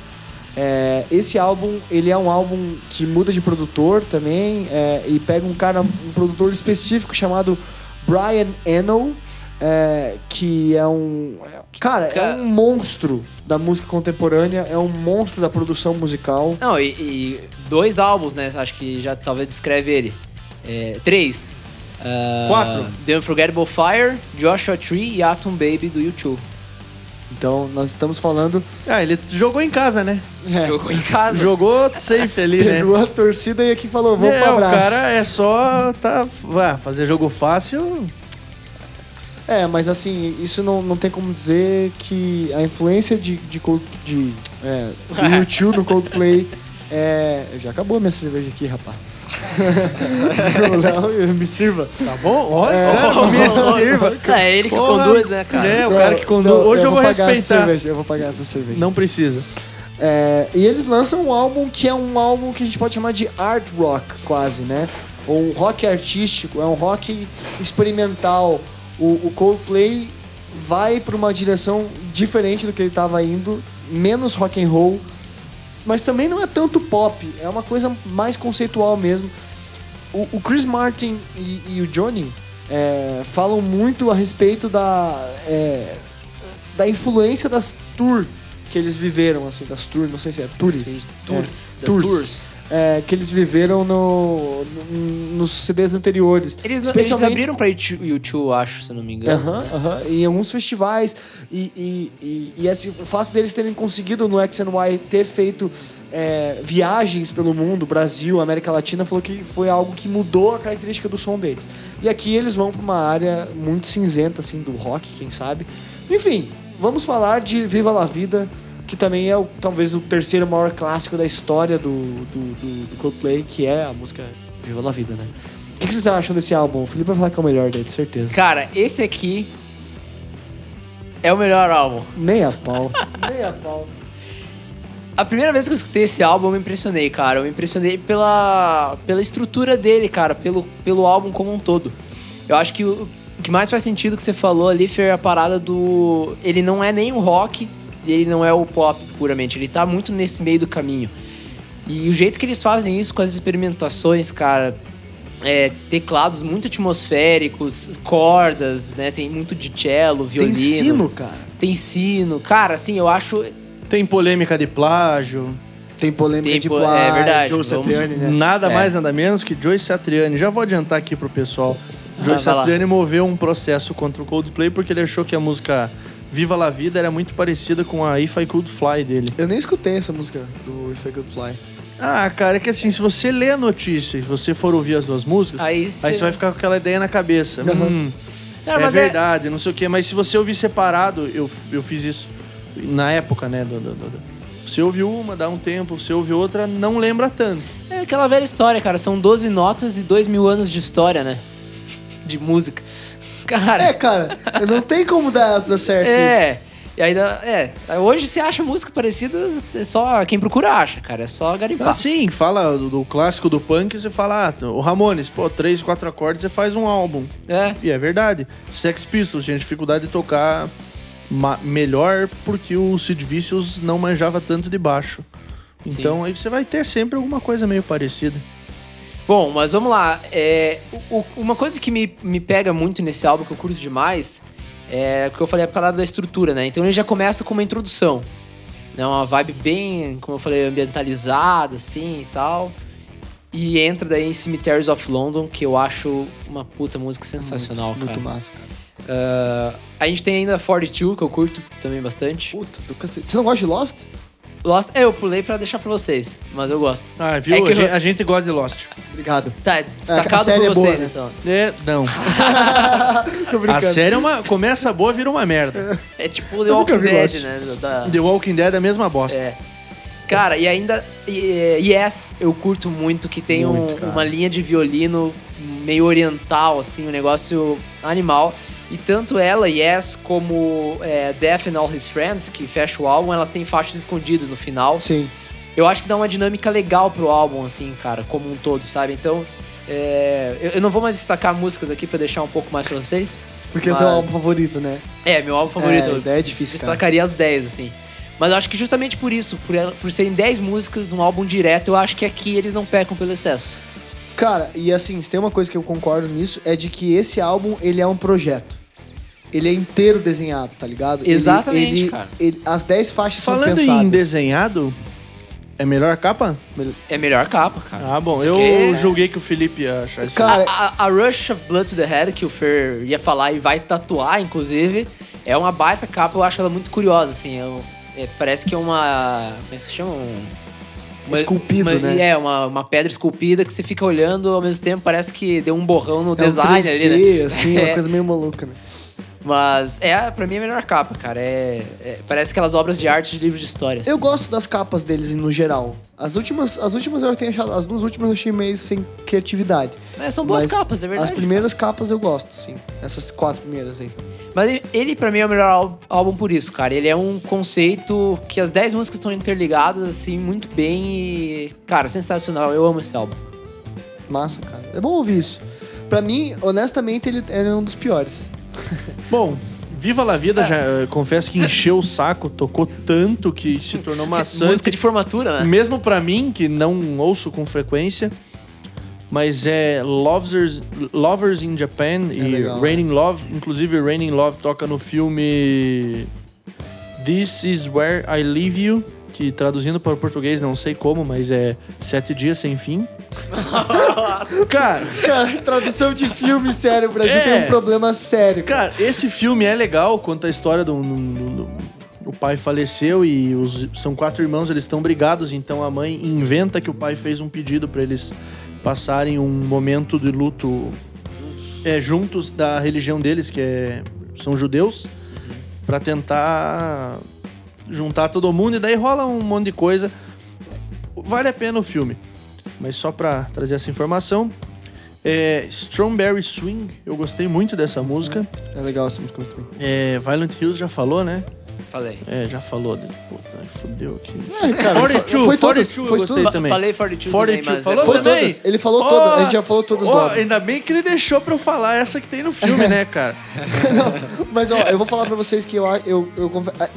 É, esse álbum, ele é um álbum que muda de produtor também é, e pega um cara, um produtor específico chamado Brian Eno, é, que é um... Cara, é um monstro da música contemporânea, é um monstro da produção musical. Não, e, e dois álbuns, né? Acho que já talvez descreve ele. É, três. Ah, Quatro. The Unforgettable Fire, Joshua Tree e Atom Baby do YouTube. Então, nós estamos falando... Ah, ele jogou em casa, né? é, Jogou em casa. Jogou safe ali, né? pegou a torcida e aqui falou, vamos é, pro o abraço. cara é só tá, ah, fazer jogo fácil. É, mas assim, isso não, não tem como dizer que a influência de, de, Cold- de é, do *laughs* YouTube no Coldplay é... Já acabou a minha cerveja aqui, rapaz. *laughs* o Léo, me sirva. Tá bom? Olha, É. me *laughs* sirva. É ele que Porra. conduz, né, cara? É, o cara que conduz. Não, Hoje eu vou pagar essa respeitar. cerveja, eu vou pagar essa cerveja. Não precisa. É, e eles lançam um álbum que é um álbum que a gente pode chamar de art rock, quase, né? Ou um rock artístico, é um rock experimental. O, o Coldplay vai para uma direção diferente do que ele estava indo, menos rock and roll, mas também não é tanto pop, é uma coisa mais conceitual mesmo. O, o Chris Martin e, e o Johnny é, falam muito a respeito da, é, da influência das tour que eles viveram, assim, das tours, não sei se é tours. Tours. É, tours. tours. É, que eles viveram no, no- nos CDs anteriores. Eles, não- eles Especialmente abriram pra YouTube, acho, se eu não me engano. Aham, né? aham. Em alguns festivais. E, e, e, e esse- o fato deles terem conseguido no XNY ter feito é, viagens pelo mundo, Brasil, América Latina, falou que foi algo que mudou a característica do som deles. E aqui eles vão pra uma área muito cinzenta, assim, do rock, quem sabe. Enfim, vamos falar de Viva La Vida, que também é o, talvez o terceiro maior clássico da história do, do, do- do Coldplay, que é a música Viva La Vida, né? O que que vocês acham desse álbum? O Felipe vai falar que é o melhor dele, certeza. Cara, esse aqui é o melhor álbum. Nem a pau. *laughs* Nem a pau. A primeira vez que eu escutei esse álbum, eu me impressionei, cara. Eu me impressionei pela, pela estrutura dele, cara, pelo, pelo álbum como um todo. Eu acho que o, o que mais faz sentido que você falou ali foi a parada do. Ele não é nem o rock ele não é o pop puramente. Ele tá muito nesse meio do caminho. E o jeito que eles fazem isso com as experimentações, cara. É, teclados muito atmosféricos, cordas, né? Tem muito de cello, violino. Tem sino, cara. Tem sino. Cara, assim, eu acho. Tem polêmica de plágio. Tem polêmica Tem de po- plágio, é verdade, Joe Satriani, né? Nada É. mais, nada menos que Joe Satriani. Já vou adiantar aqui pro pessoal. Ah, Joe lá. Satriani moveu um processo contra o Coldplay porque ele achou que a música Viva La Vida era muito parecida com a If I Could Fly dele. Eu nem escutei essa música do If I Could Fly. Ah, cara, é que assim, se você lê a notícia e se você for ouvir as duas músicas, Aí aí cê- você vai ficar com aquela ideia na cabeça. Uhum. Hum, Cara, é é- verdade, não sei o quê. Mas se você ouvir separado, eu, eu fiz isso na época, né? Do, do, do- do- Você ouve uma, dá um tempo, você ouve outra, não lembra tanto. É aquela velha história, cara. São 12 notas e 2 mil anos de história, né? De música. Cara, É, cara, não tem como dar, certo isso. é. E ainda, é. Hoje você acha música parecida, é só. Quem procura acha, cara. É só garimpar. Assim, fala do, do clássico do punk, você fala, ah, o Ramones, pô, três, quatro acordes, você faz um álbum. É. E é verdade. Sex Pistols tinha dificuldade de tocar melhor porque o Sid Vicious não manjava tanto de baixo. Então aí você vai ter sempre alguma coisa meio parecida. Bom, mas vamos lá. É, o- uma coisa que me, me pega muito nesse álbum, que eu curto demais, é o que eu falei, a parada da estrutura, né? Então ele já começa com uma introdução. Né? Uma vibe bem, como eu falei, ambientalizada, assim e tal. E entra daí em Cemeteries of London, que eu acho uma puta música sensacional, muito, cara. Muito massa, cara. Ah, a gente tem ainda 42, que eu curto também bastante. Puta do cacete. Você não gosta de Lost? Lost, é, eu pulei pra deixar pra vocês, mas eu gosto. Ah, viu? É que a, gente, eu- a gente gosta de Lost. Obrigado. Tá, destacado série por é boa, vocês, né? então. É, não. *laughs* Tô A brincando. série é uma, começa boa, vira uma merda. É tipo The Eu nunca Walking vi Dead, Lost. né? Da- The Walking Dead é a mesma bosta. É. Cara, e ainda. e- é, Yes, eu curto muito, que tem um- Muito, cara. uma linha de violino meio oriental, assim, um negócio animal. E tanto ela, Yes, como é, Death and All His Friends, que fecha o álbum, elas têm faixas escondidas no final. Sim. Eu acho que dá uma dinâmica legal pro álbum, assim, cara, como um todo, sabe? Então, é, eu, eu não vou mais destacar músicas aqui pra deixar um pouco mais pra vocês. Porque é o Mas- teu álbum favorito, né? É, meu álbum favorito. É, é difícil, cara. destacaria as 10, assim. Mas eu acho que justamente por isso, por, por serem 10 músicas, um álbum direto, eu acho que aqui eles não pecam pelo excesso. Cara, e assim, se tem uma coisa que eu concordo nisso, é de que esse álbum, ele é um projeto. Ele é inteiro desenhado, tá ligado? Ele- Exatamente, ele- cara. ele- as 10 faixas são Falando pensadas. em desenhado, é melhor capa? É a melhor capa, cara. Ah, bom. Isso Eu é- julguei que o Felipe ia achar isso. Cara, A, a- a Rush of Blood to the Head, que o Fer ia falar e vai tatuar, inclusive, é uma baita capa, eu acho ela muito curiosa, assim. eu- é, parece que é uma. Como é que se chama? Um- uma- Esculpido, uma- né? É, uma, uma pedra esculpida que você fica olhando, ao mesmo tempo parece que deu um borrão no é um design 3D, ali, né? assim, uma *laughs* É. coisa meio maluca, né? Mas é, pra mim, a melhor capa, cara. É, é- parece aquelas obras de arte de livro de história. assim. Eu gosto das capas deles no geral. As últimas, as últimas eu tenho achado, as duas últimas eu achei meio sem criatividade. É, são boas Mas capas, é verdade. As primeiras capas eu gosto, sim. Essas quatro primeiras aí. Mas ele- pra mim, é o melhor ál- álbum por isso, cara. Ele é um conceito que as 10 músicas estão interligadas, assim, muito bem e... Cara, sensacional. Eu amo esse álbum. Massa, cara. É bom ouvir isso. Pra mim, honestamente, ele é um dos piores. *laughs* Bom, Viva La Vida, É. já, eh, confesso que encheu o saco, tocou tanto que se tornou maçante. *laughs* Música de formatura, né? Mesmo pra mim, que não ouço com frequência. Mas é Lovers, Lovers in Japan e legal, Raining Love. Inclusive, Raining Love toca no filme This Is Where I Leave You. Que traduzindo para o português, não sei como, mas é Sete Dias Sem Fim. Cara, Cara, tradução de filme, sério, o Brasil É. tem um problema sério. Cara, esse filme é legal, conta a história do. do- do- o pai faleceu e os, são quatro irmãos, eles estão brigados, então a mãe inventa que o pai fez um pedido pra eles passarem um momento de luto juntos, é, juntos da religião deles, que é, são judeus, pra tentar juntar todo mundo e daí rola um monte de coisa. Vale a pena o filme, mas só pra trazer essa informação. É, Strawberry Swing, eu gostei muito dessa música. É legal essa música. É, Violent Hills já falou, né? Falei. É, já falou. de- Puta, fudeu aqui. É, cara, 42, foi, todas, 42 foi eu gostei todas. também. Falei 42 42, também, mas... falou é- Foi também? todas. Ele falou Ó, todas. A gente já falou todas álbum. Ainda bem que ele deixou pra eu falar essa que tem no filme, *laughs* né, cara? *laughs* Mas ó, eu vou falar pra vocês que eu eu, eu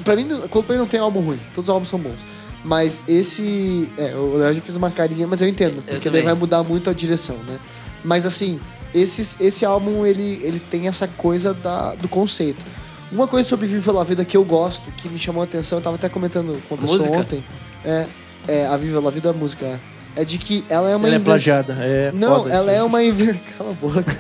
Pra mim, Coldplay não tem álbum ruim. Todos os álbuns são bons. Mas esse. É, o Léo já fez uma carinha, mas eu entendo. Porque daí vai mudar muito a direção, né? Mas assim, esses, esse álbum ele, ele tem essa coisa da, do conceito. Uma coisa sobre Viva La Vida que eu gosto, que me chamou a atenção, eu tava até comentando com a pessoa Música? ontem. É, é a Viva La Vida, a música. É, é de que ela é uma Ela é invenção- plagiada. É não, ela isso. é uma invenção. *laughs* Cala a boca.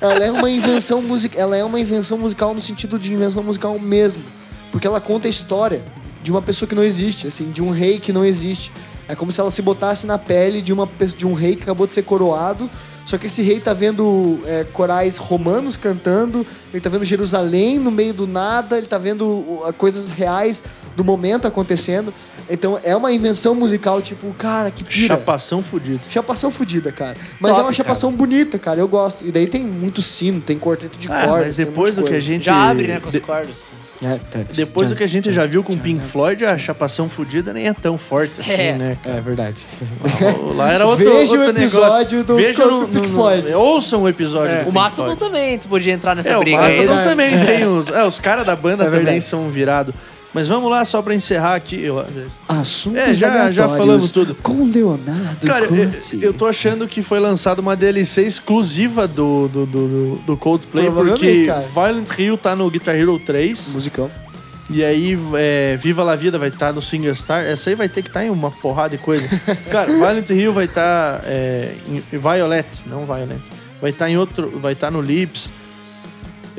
ela é uma invenção musical. Ela é uma invenção musical no sentido de invenção musical mesmo. Porque ela conta a história de uma pessoa que não existe, assim, de um rei que não existe. É como se ela se botasse na pele de, uma, de um rei que acabou de ser coroado. Só que esse rei tá vendo é, corais romanos cantando, ele tá vendo Jerusalém no meio do nada, ele tá vendo coisas reais do momento acontecendo. Então é uma invenção musical, tipo, cara, que pira. Chapação fudida. Chapação fodida, cara. Mas Top, é uma chapação bonita, cara. Eu gosto. E daí tem muito sino, tem quarteto de Ah, cordas. mas depois um do que a gente. Já abre, né, com as de- cordas. É, tá. Depois do que a gente já viu com o Pink Floyd, a chapação fudida nem é tão forte assim, É. né? É verdade. Lá era outro, Veja o outro episódio negócio. do- Veja do no, Pink no- Floyd. Ouçam o episódio do O Mastodon Floyd. também, tu podia entrar nessa É, o briga aí. Mastodon né? também tem os... É, os caras da banda É também são virados. Mas vamos lá, só pra encerrar aqui. Eu, Assuntos É, já- já falamos tudo. Com Leonardo Cara, eu, eu tô achando que foi lançada uma DLC exclusiva do, do, do, do Coldplay, porque cara. Violent Hill tá no Guitar Hero 3, Musicão. e aí é, Viva La Vida vai estar no Single Star. Essa aí vai ter que estar em uma porrada de coisa. *laughs* Cara, Violent Hill vai estar em em Violet, não Violent. Vai estar em outro, vai estar no Lips.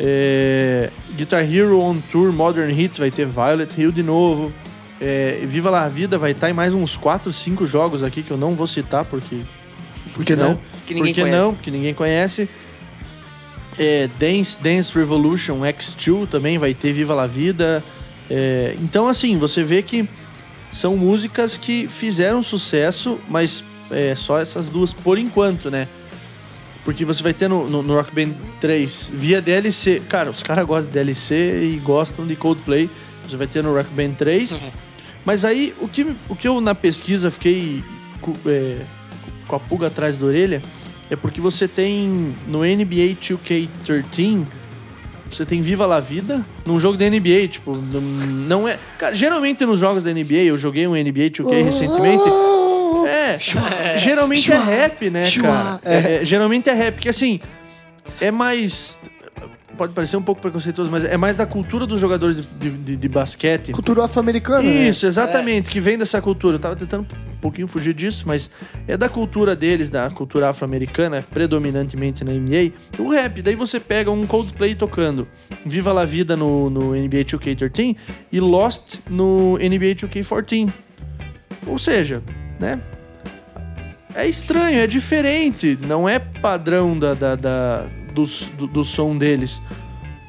É, Guitar Hero On Tour Modern Hits vai ter Violet Hill de novo. É, Viva La Vida vai estar em mais uns 4, 5 jogos aqui que eu não vou citar porque Por que não? Que ninguém por que conhece. não? Porque ninguém conhece. É, Dance, Dance Revolution X2 também vai ter Viva La Vida. É, então, assim, você vê que são músicas que fizeram sucesso, mas é, só essas duas por enquanto, né? Porque você vai ter no, no, no Rock Band 3 via DLC. Cara, os caras gostam de DLC e gostam de Coldplay. Você vai ter no Rock Band 3. Mas aí, o que, o que eu na pesquisa fiquei é, com a pulga atrás da orelha é porque você tem no NBA 2K13 você tem Viva La Vida num jogo da NBA, tipo, não, não é. Cara, geralmente nos jogos da NBA, eu joguei um NBA 2K recentemente. É, geralmente é rap, né, cara? É, é, geralmente é rap, porque assim, é mais. Pode parecer um pouco preconceituoso, mas é mais da cultura dos jogadores de, de- de basquete. Cultura afro-americana, né? Isso, exatamente, que vem dessa cultura. Eu tava tentando um pouquinho fugir disso, mas é da cultura deles, da cultura afro-americana, predominantemente na NBA, o rap. Daí você pega um Coldplay tocando Viva La Vida no, no NBA 2K13 e Lost no NBA 2K14. Ou seja, né? É estranho, é diferente, não é padrão da, da, da- do, do, do som deles.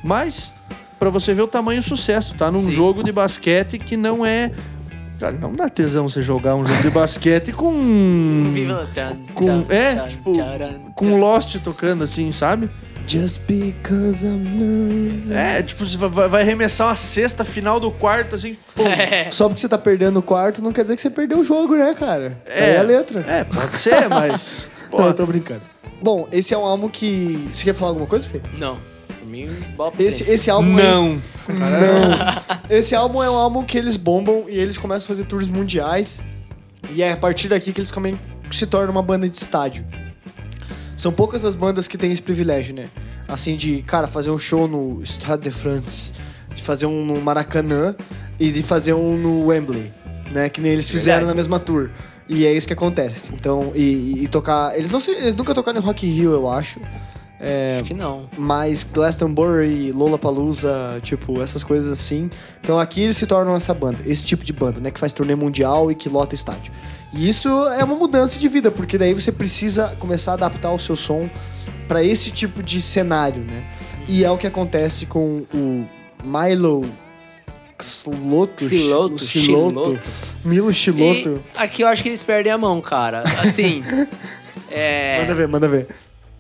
Mas, pra você ver o tamanho do sucesso, tá num Sim. jogo de basquete que não é. Cara, não dá tesão você jogar um jogo de basquete com. Com- é, tipo, com Lost tocando assim, sabe? Just because I'm nervous. É, tipo, você vai, vai arremessar uma cesta final do quarto, assim. pô. *laughs* É. Só porque você tá perdendo o quarto, não quer dizer que você perdeu o jogo, né, cara? É, a letra. É, pode ser, *laughs* mas. Pô, Não, eu tô brincando. Bom, esse é um álbum que. Você quer falar alguma coisa, Fê? Não. Esse, esse álbum. é- não. Não. *laughs* Esse álbum é um álbum que eles bombam e eles começam a fazer tours mundiais. E é a partir daqui que eles comem, se tornam uma banda de estádio. São poucas as bandas que têm esse privilégio, né? Assim, de, cara, fazer um show no Stade de France, de fazer um no Maracanã e de fazer um no Wembley, né? Que nem eles fizeram Verdade. na mesma tour. E é isso que acontece. Então, e, e- tocar. Eles, não eles nunca tocaram em Rock Rio, eu acho. É, Acho que não. mas Glastonbury, Lollapalooza, tipo, essas coisas assim. Então aqui eles se tornam essa banda, esse tipo de banda, né? Que faz turnê mundial e que lota estádio. E isso é uma mudança de vida, porque daí você precisa começar a adaptar o seu som pra esse tipo de cenário, né? E é o que acontece com o Milo Xiloto. Xiloto, Xiloto. Milo Xiloto. E aqui eu acho que eles perdem a mão, cara. Assim. *laughs* é, Manda ver, manda ver.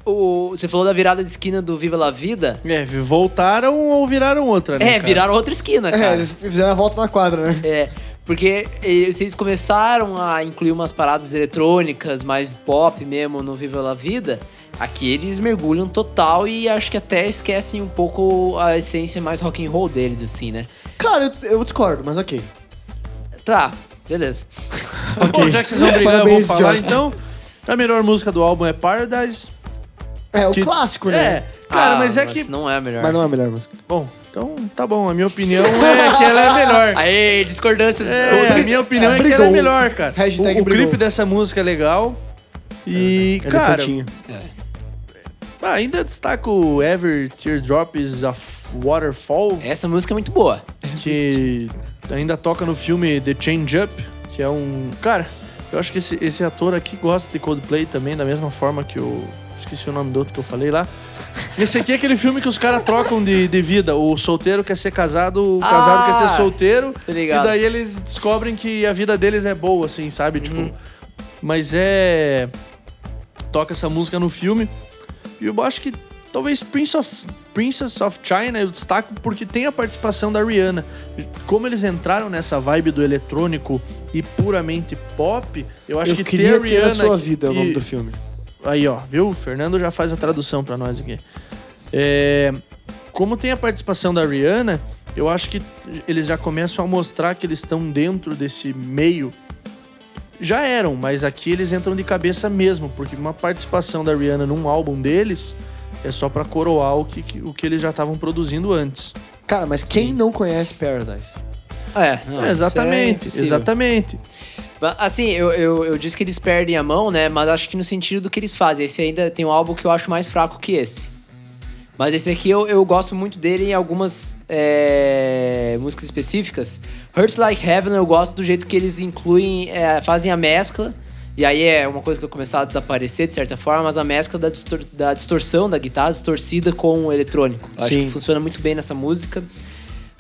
o, você falou da virada de esquina do Viva La Vida. É, voltaram ou viraram outra, né? É, cara? viraram outra esquina, É, cara. eles fizeram a volta na quadra, né? É, porque eles, eles começaram a incluir umas paradas eletrônicas, mais pop mesmo no Viva La Vida. Aqui eles mergulham total e acho que até esquecem um pouco a essência mais rock and roll deles, assim, né? Cara, eu, eu discordo, mas ok. Tá, beleza. *laughs* Bom, já que vocês vão brigar, Parabéns, eu vou falar John. então. A melhor música do álbum é Paradise. É, o que- clássico, né? É, cara, Ah, mas é que. Não é a melhor. Mas não é a melhor música. Bom, então tá bom. A minha opinião é que ela é melhor. *laughs* Aê, discordâncias. É, a minha opinião é, que ela é melhor, cara. Hashtag o, o clipe dessa música é legal. E, É cara, elefantinho. ah, ainda destaco Ever Teardrops of Waterfall, Essa música é muito boa. que ainda toca no filme The Change Up, que é um. Cara, eu acho que esse, esse ator aqui gosta de Coldplay também, da mesma forma que o. Esqueci o nome do outro que eu falei lá. Esse aqui é aquele filme que os caras trocam de, de vida. O solteiro quer ser casado, o casado Ah, quer ser solteiro. tô ligado. E daí eles descobrem que a vida deles é boa, assim, sabe? Uhum. Tipo. Mas é. Toca essa música no filme. E eu acho que talvez Prince of, Princess of China eu destaco porque tem a participação da Rihanna. Como eles entraram nessa vibe do eletrônico e puramente pop, eu acho eu que queria ter a ter a Rihanna. sua vida, é o nome do filme. Aí, ó, viu? O Fernando já faz a tradução pra nós aqui. É, como tem a participação da Rihanna, eu acho que eles já começam a mostrar que eles estão dentro desse meio. Já eram, mas aqui eles entram de cabeça mesmo, porque uma participação da Rihanna num álbum deles é só pra coroar o que, o que eles já estavam produzindo antes. Cara, mas quem não conhece Paradise? É, não, É, exatamente, impossível. exatamente. Assim, eu, eu, eu disse que eles perdem a mão, né? Mas acho que no sentido do que eles fazem. Esse ainda tem um álbum que eu acho mais fraco que esse. Mas esse aqui eu, eu gosto muito dele em algumas é, músicas específicas. Hurts Like Heaven eu gosto do jeito que eles incluem, é, fazem a mescla. E aí é uma coisa que vai começar a desaparecer de certa forma, mas a mescla da, distor- da distorção da guitarra distorcida com o eletrônico. Eu acho que funciona muito bem nessa música.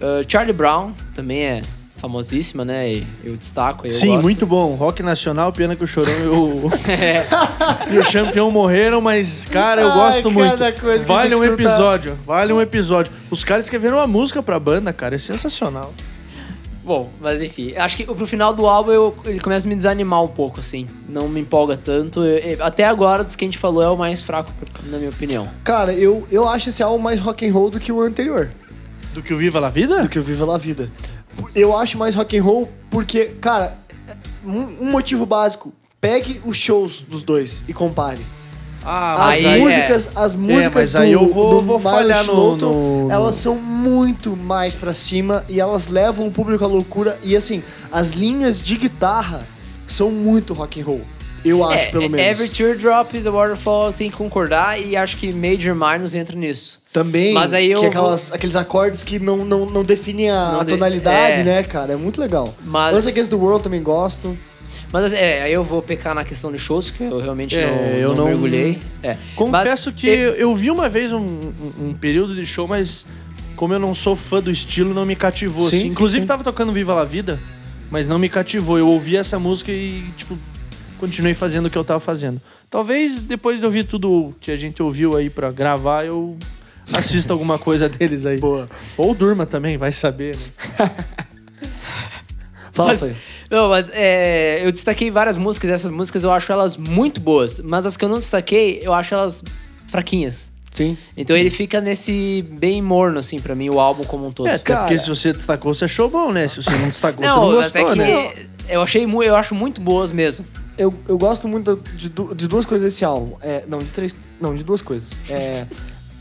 Uh, Charlie Brown também é famosíssima, né? E eu destaco. Eu Sim, gosto. muito bom. Rock nacional, pena que o Chorão e o, *laughs* É, e o Champion morreram, mas, cara, eu Ai, gosto muito. cada coisa Vale um episódio, vale um episódio. Os caras escreveram uma música pra banda, cara, é sensacional. bom, mas enfim. Acho que pro final do álbum eu, ele começa a me desanimar um pouco, assim. Não me empolga tanto. Eu- eu- até agora, dos que a gente falou, é o mais fraco, na minha opinião. Cara, eu, eu acho esse álbum mais rock and roll do que o anterior. Do que o Viva La Vida? do que o Viva La Vida. Eu acho mais rock and roll porque, cara, um, um motivo básico. Pegue os shows dos dois e compare. Ah, As músicas, as músicas mas do, vou- do vou Milo falhar no- no- no- elas são muito mais pra cima e elas levam o público à loucura. E assim, as linhas de guitarra são muito rock and roll. Eu acho, É, pelo é, menos. Every Teardrop is a Waterfall, tem que concordar. E acho que Major Minus entra nisso. Também, Mas aí eu que é aquelas, aqueles acordes que não, não, não definem a, Não a de- tonalidade, é. né, cara? É muito legal. Mas- Us Against the World também gosto. Mas é, aí eu vou pecar na questão de shows, que eu realmente É, não, eu não não- mergulhei. É. Confesso Mas que eu- eu vi uma vez um, um- período de show, mas como eu não sou fã do estilo, não me cativou. Sim, assim. sim, Inclusive sim. tava tocando Viva La Vida, mas não me cativou. Eu ouvi essa música e, tipo, continuei fazendo o que eu tava fazendo. Talvez depois de ouvir tudo que a gente ouviu aí pra gravar, eu assista alguma coisa deles aí. Boa. Ou durma também, vai saber, né? *laughs* Fala, Mas-. Não, mas é, eu destaquei várias músicas, essas músicas eu acho elas muito boas, mas as que eu não destaquei, eu acho elas fraquinhas. Sim. Então ele fica nesse bem morno, assim, pra mim, o álbum como um todo. É, até Cara- porque se você destacou, você achou bom, né? Se você não destacou, você não não, mas gostou, é que né? eu achei eu acho muito boas mesmo. Eu, eu gosto muito de, de duas coisas desse álbum. É, não, de três. Não, de duas coisas. É,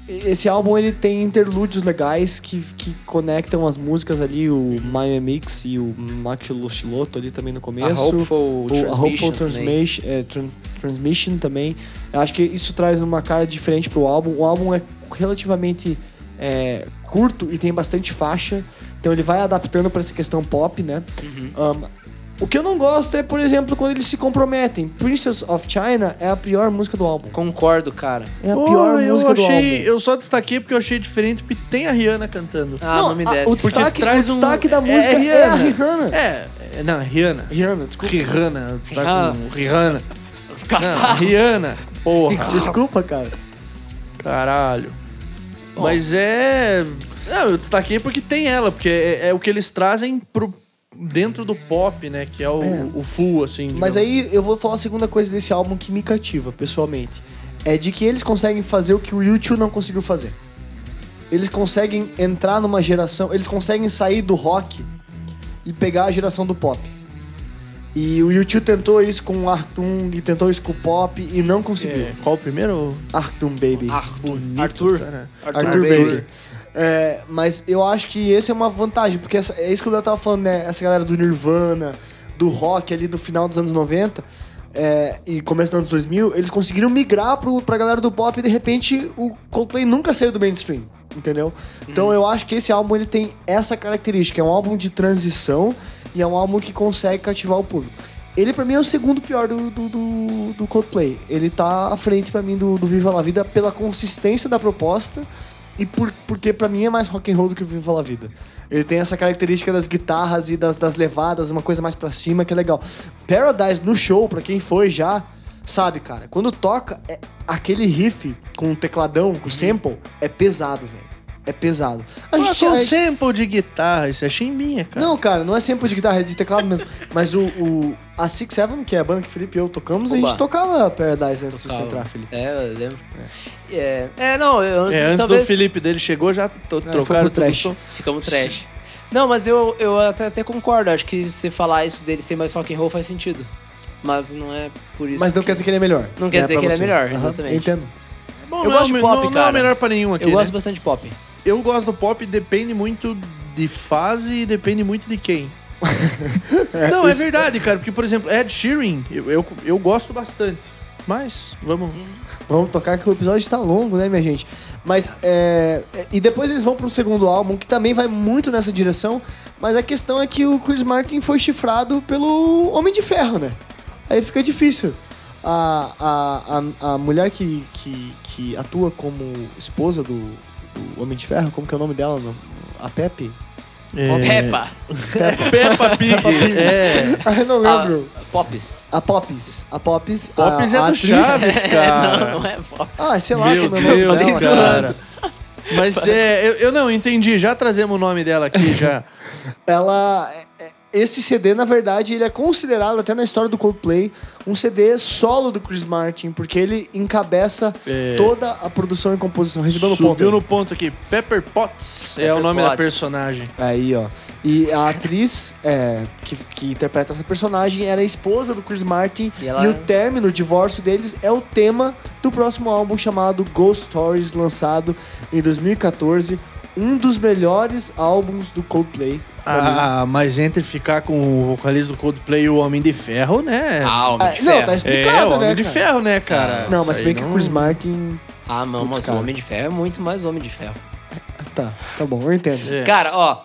esse álbum ele tem interlúdios legais que, que conectam as músicas ali, o Miami Mix e o Maxilo Chiloto ali também no começo. a Hopeful o, a Transmission Hopeful também. Transmission, é, Tran- Transmission também. Eu acho que isso traz uma cara diferente pro álbum. O álbum é relativamente é, curto e tem bastante faixa. Então ele vai adaptando pra essa questão pop, né? Uhum. Um, o que eu não gosto é, por exemplo, quando eles se comprometem. Princess of China é a pior música do álbum. Concordo, cara. É a Pô, pior eu música do achei, álbum. eu só destaquei porque eu achei diferente, porque tem a Rihanna cantando. Ah, não, me a- desce. o Porque destaque, traz o um- destaque da é música é, a Rihanna. Rihanna. É, é, não, Rihanna. Rihanna, desculpa. Rihanna, tá Rihanna. com Rihanna. Não, Rihanna. Porra, *laughs* Desculpa, cara. caralho. Mas é... Não, eu destaquei porque tem ela, porque é, é o que eles trazem pro, dentro do pop, né? Que é o, É. o full, assim. Mas digamos. aí eu vou falar a segunda coisa desse álbum que me cativa, pessoalmente. É de que eles conseguem fazer o que o YouTube não conseguiu fazer. Eles conseguem entrar numa geração, eles conseguem sair do rock e pegar a geração do pop. E o YouTube tentou isso com o Artung e tentou isso com o pop e não conseguiu. É, qual o primeiro? Artung Baby. Arthur. Bonito, Arthur. cara. Arthur Baby. É, mas eu acho que esse é uma vantagem, porque essa- é isso que Léo tava falando, né? Essa galera do Nirvana, do rock ali do final dos anos 90 é, e começo dos anos 2000, eles conseguiram migrar pro, pra galera do pop e de repente o Coldplay nunca saiu do mainstream, entendeu? Então eu acho que esse álbum ele tem essa característica, é um álbum de transição e é um álbum que consegue cativar o público. Ele pra mim é o segundo pior do, do, do, do Coldplay. Ele tá à frente pra mim do, do Viva La Vida pela consistência da proposta e por, porque pra mim é mais rock and roll do que o Viva La Vida. Ele tem essa característica das guitarras e das, das levadas, uma coisa mais pra cima que é legal. Paradise no show, pra quem foi já, sabe, cara, quando toca, é- aquele riff com o tecladão, com o sample, é pesado, velho. É pesado. A Ah, gente, com a gente- sample de guitarra, isso é chimbinha, cara. não, cara, não é sample de guitarra, é de teclado mesmo. *laughs* Mas o, o a Six Seven, que é a banda que o Felipe e eu tocamos, a Oba. gente tocava Paradise antes de Tocava. você entrar, Felipe. É, eu lembro. É, é não, eu, É, antes talvez do Felipe dele chegou, já to- foi trocaram trash. o som. ficamos trash. Não, mas eu, eu até, até concordo. Acho que se falar isso dele ser mais rock and roll faz sentido. Mas não é por isso. Mas não que- quer dizer que ele é melhor. Não quer dizer pra que ele é você. melhor, exatamente. Entendo. Bom, Eu não é gosto o de pop, não, não é cara. melhor pra nenhum aqui, Eu né? gosto bastante de pop. Eu gosto do pop, depende muito de fase e depende muito de quem. *laughs* não, é isso- verdade, cara. Porque, por exemplo, Ed Sheeran, eu, eu, eu gosto bastante. Mas, vamos... Vamos tocar que o episódio está longo, né, minha gente? Mas, é... E depois eles vão pro segundo álbum, que também vai muito nessa direção. Mas a questão é que o Chris Martin foi chifrado pelo Homem de Ferro, né? Aí fica difícil. A, a, a, a mulher que, que, que atua como esposa do, do Homem de Ferro, como que é o nome dela? no- A Pepe? É... Peppa. *laughs* Peppa Pig. é. Ah, eu não lembro. Ah, Pops. A Pops. A Pops. Pops a, é a do atriz- Chaves, *laughs* cara. não, não é Pops. Ah, sei lá Meu como é o nome Deus, dela. cara. Mas é, eu, eu não entendi. Já trazemos o nome dela aqui, já. Ela. É- é- Esse CD, na verdade, ele é considerado, até na história do Coldplay, um CD solo do Chris Martin, porque ele encabeça É. toda a produção e composição. Recebeu no ponto. Subiu no ponto aqui. Pepper Potts é Pepper o nome da Potts. personagem. Aí, ó. E a atriz é, que, que interpreta essa personagem era a esposa do Chris Martin. E E, ela- o término, o divórcio deles, é o tema do próximo álbum chamado Ghost Stories, lançado em 2014. Um dos melhores álbuns do Coldplay. Ah, mas entre ficar com o vocalista do Coldplay e o Homem de Ferro, né? Ah, Homem Ah, de não, Ferro. tá é, explicado, o Homem né, de cara? Ferro, né, cara? Não, mas bem aí que o não- Chris Martin. Ah, não, Putz, mas cara. o Homem de Ferro é muito mais Homem de Ferro. Tá, tá bom, eu entendo. É. Cara, ó,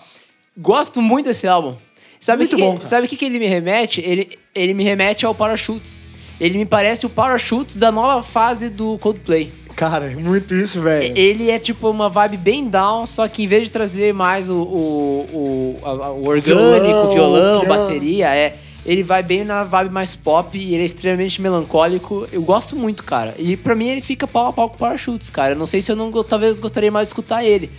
gosto muito desse álbum. Sabe Muito que, bom, cara. Sabe o que, que ele me remete? Ele, ele me remete ao Parachutes. Ele me parece o Parachutes da nova fase do Coldplay. Cara, é muito isso, velho. Ele é tipo uma vibe bem down, só que em vez de trazer mais o, o, o, a- o orgânico, Violão, violão, piano. bateria, é. Ele vai bem na vibe mais pop e ele é extremamente melancólico. Eu gosto muito, cara. E pra mim ele fica pau a pau com o Parachutes, cara. Eu não sei se eu não talvez gostaria mais de escutar ele.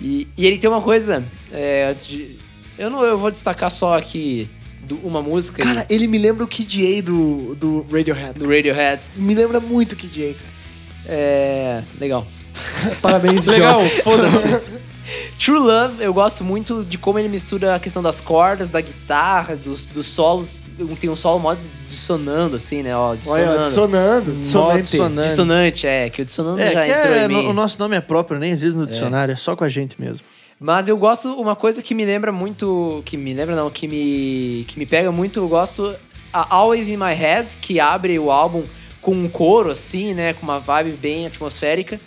E, e ele tem uma coisa. é, de- eu não eu vou destacar só aqui do- uma música Cara, ele me lembra o Kid A do, do Radiohead. do Radiohead. Me lembra muito o Kid A, cara. É. Legal. *laughs* Parabéns, Legal, foda-se. *laughs* True Love, eu gosto muito de como ele mistura a questão das cordas, da guitarra, dos, dos solos. Tem um solo mó dissonando, assim, né? Ó, Olha, dissonando. dissonando. Dissonante. dissonante. Dissonante, é, que o dissonando É, já que entrou é, em mim. o nosso nome é próprio, nem existe no dicionário, é só com a gente mesmo. Mas eu gosto, uma coisa que me lembra muito. Que me lembra, não, que me, que me pega muito, eu gosto. A Always in My Head, que abre o álbum com um coro, assim, né? Com uma vibe bem atmosférica.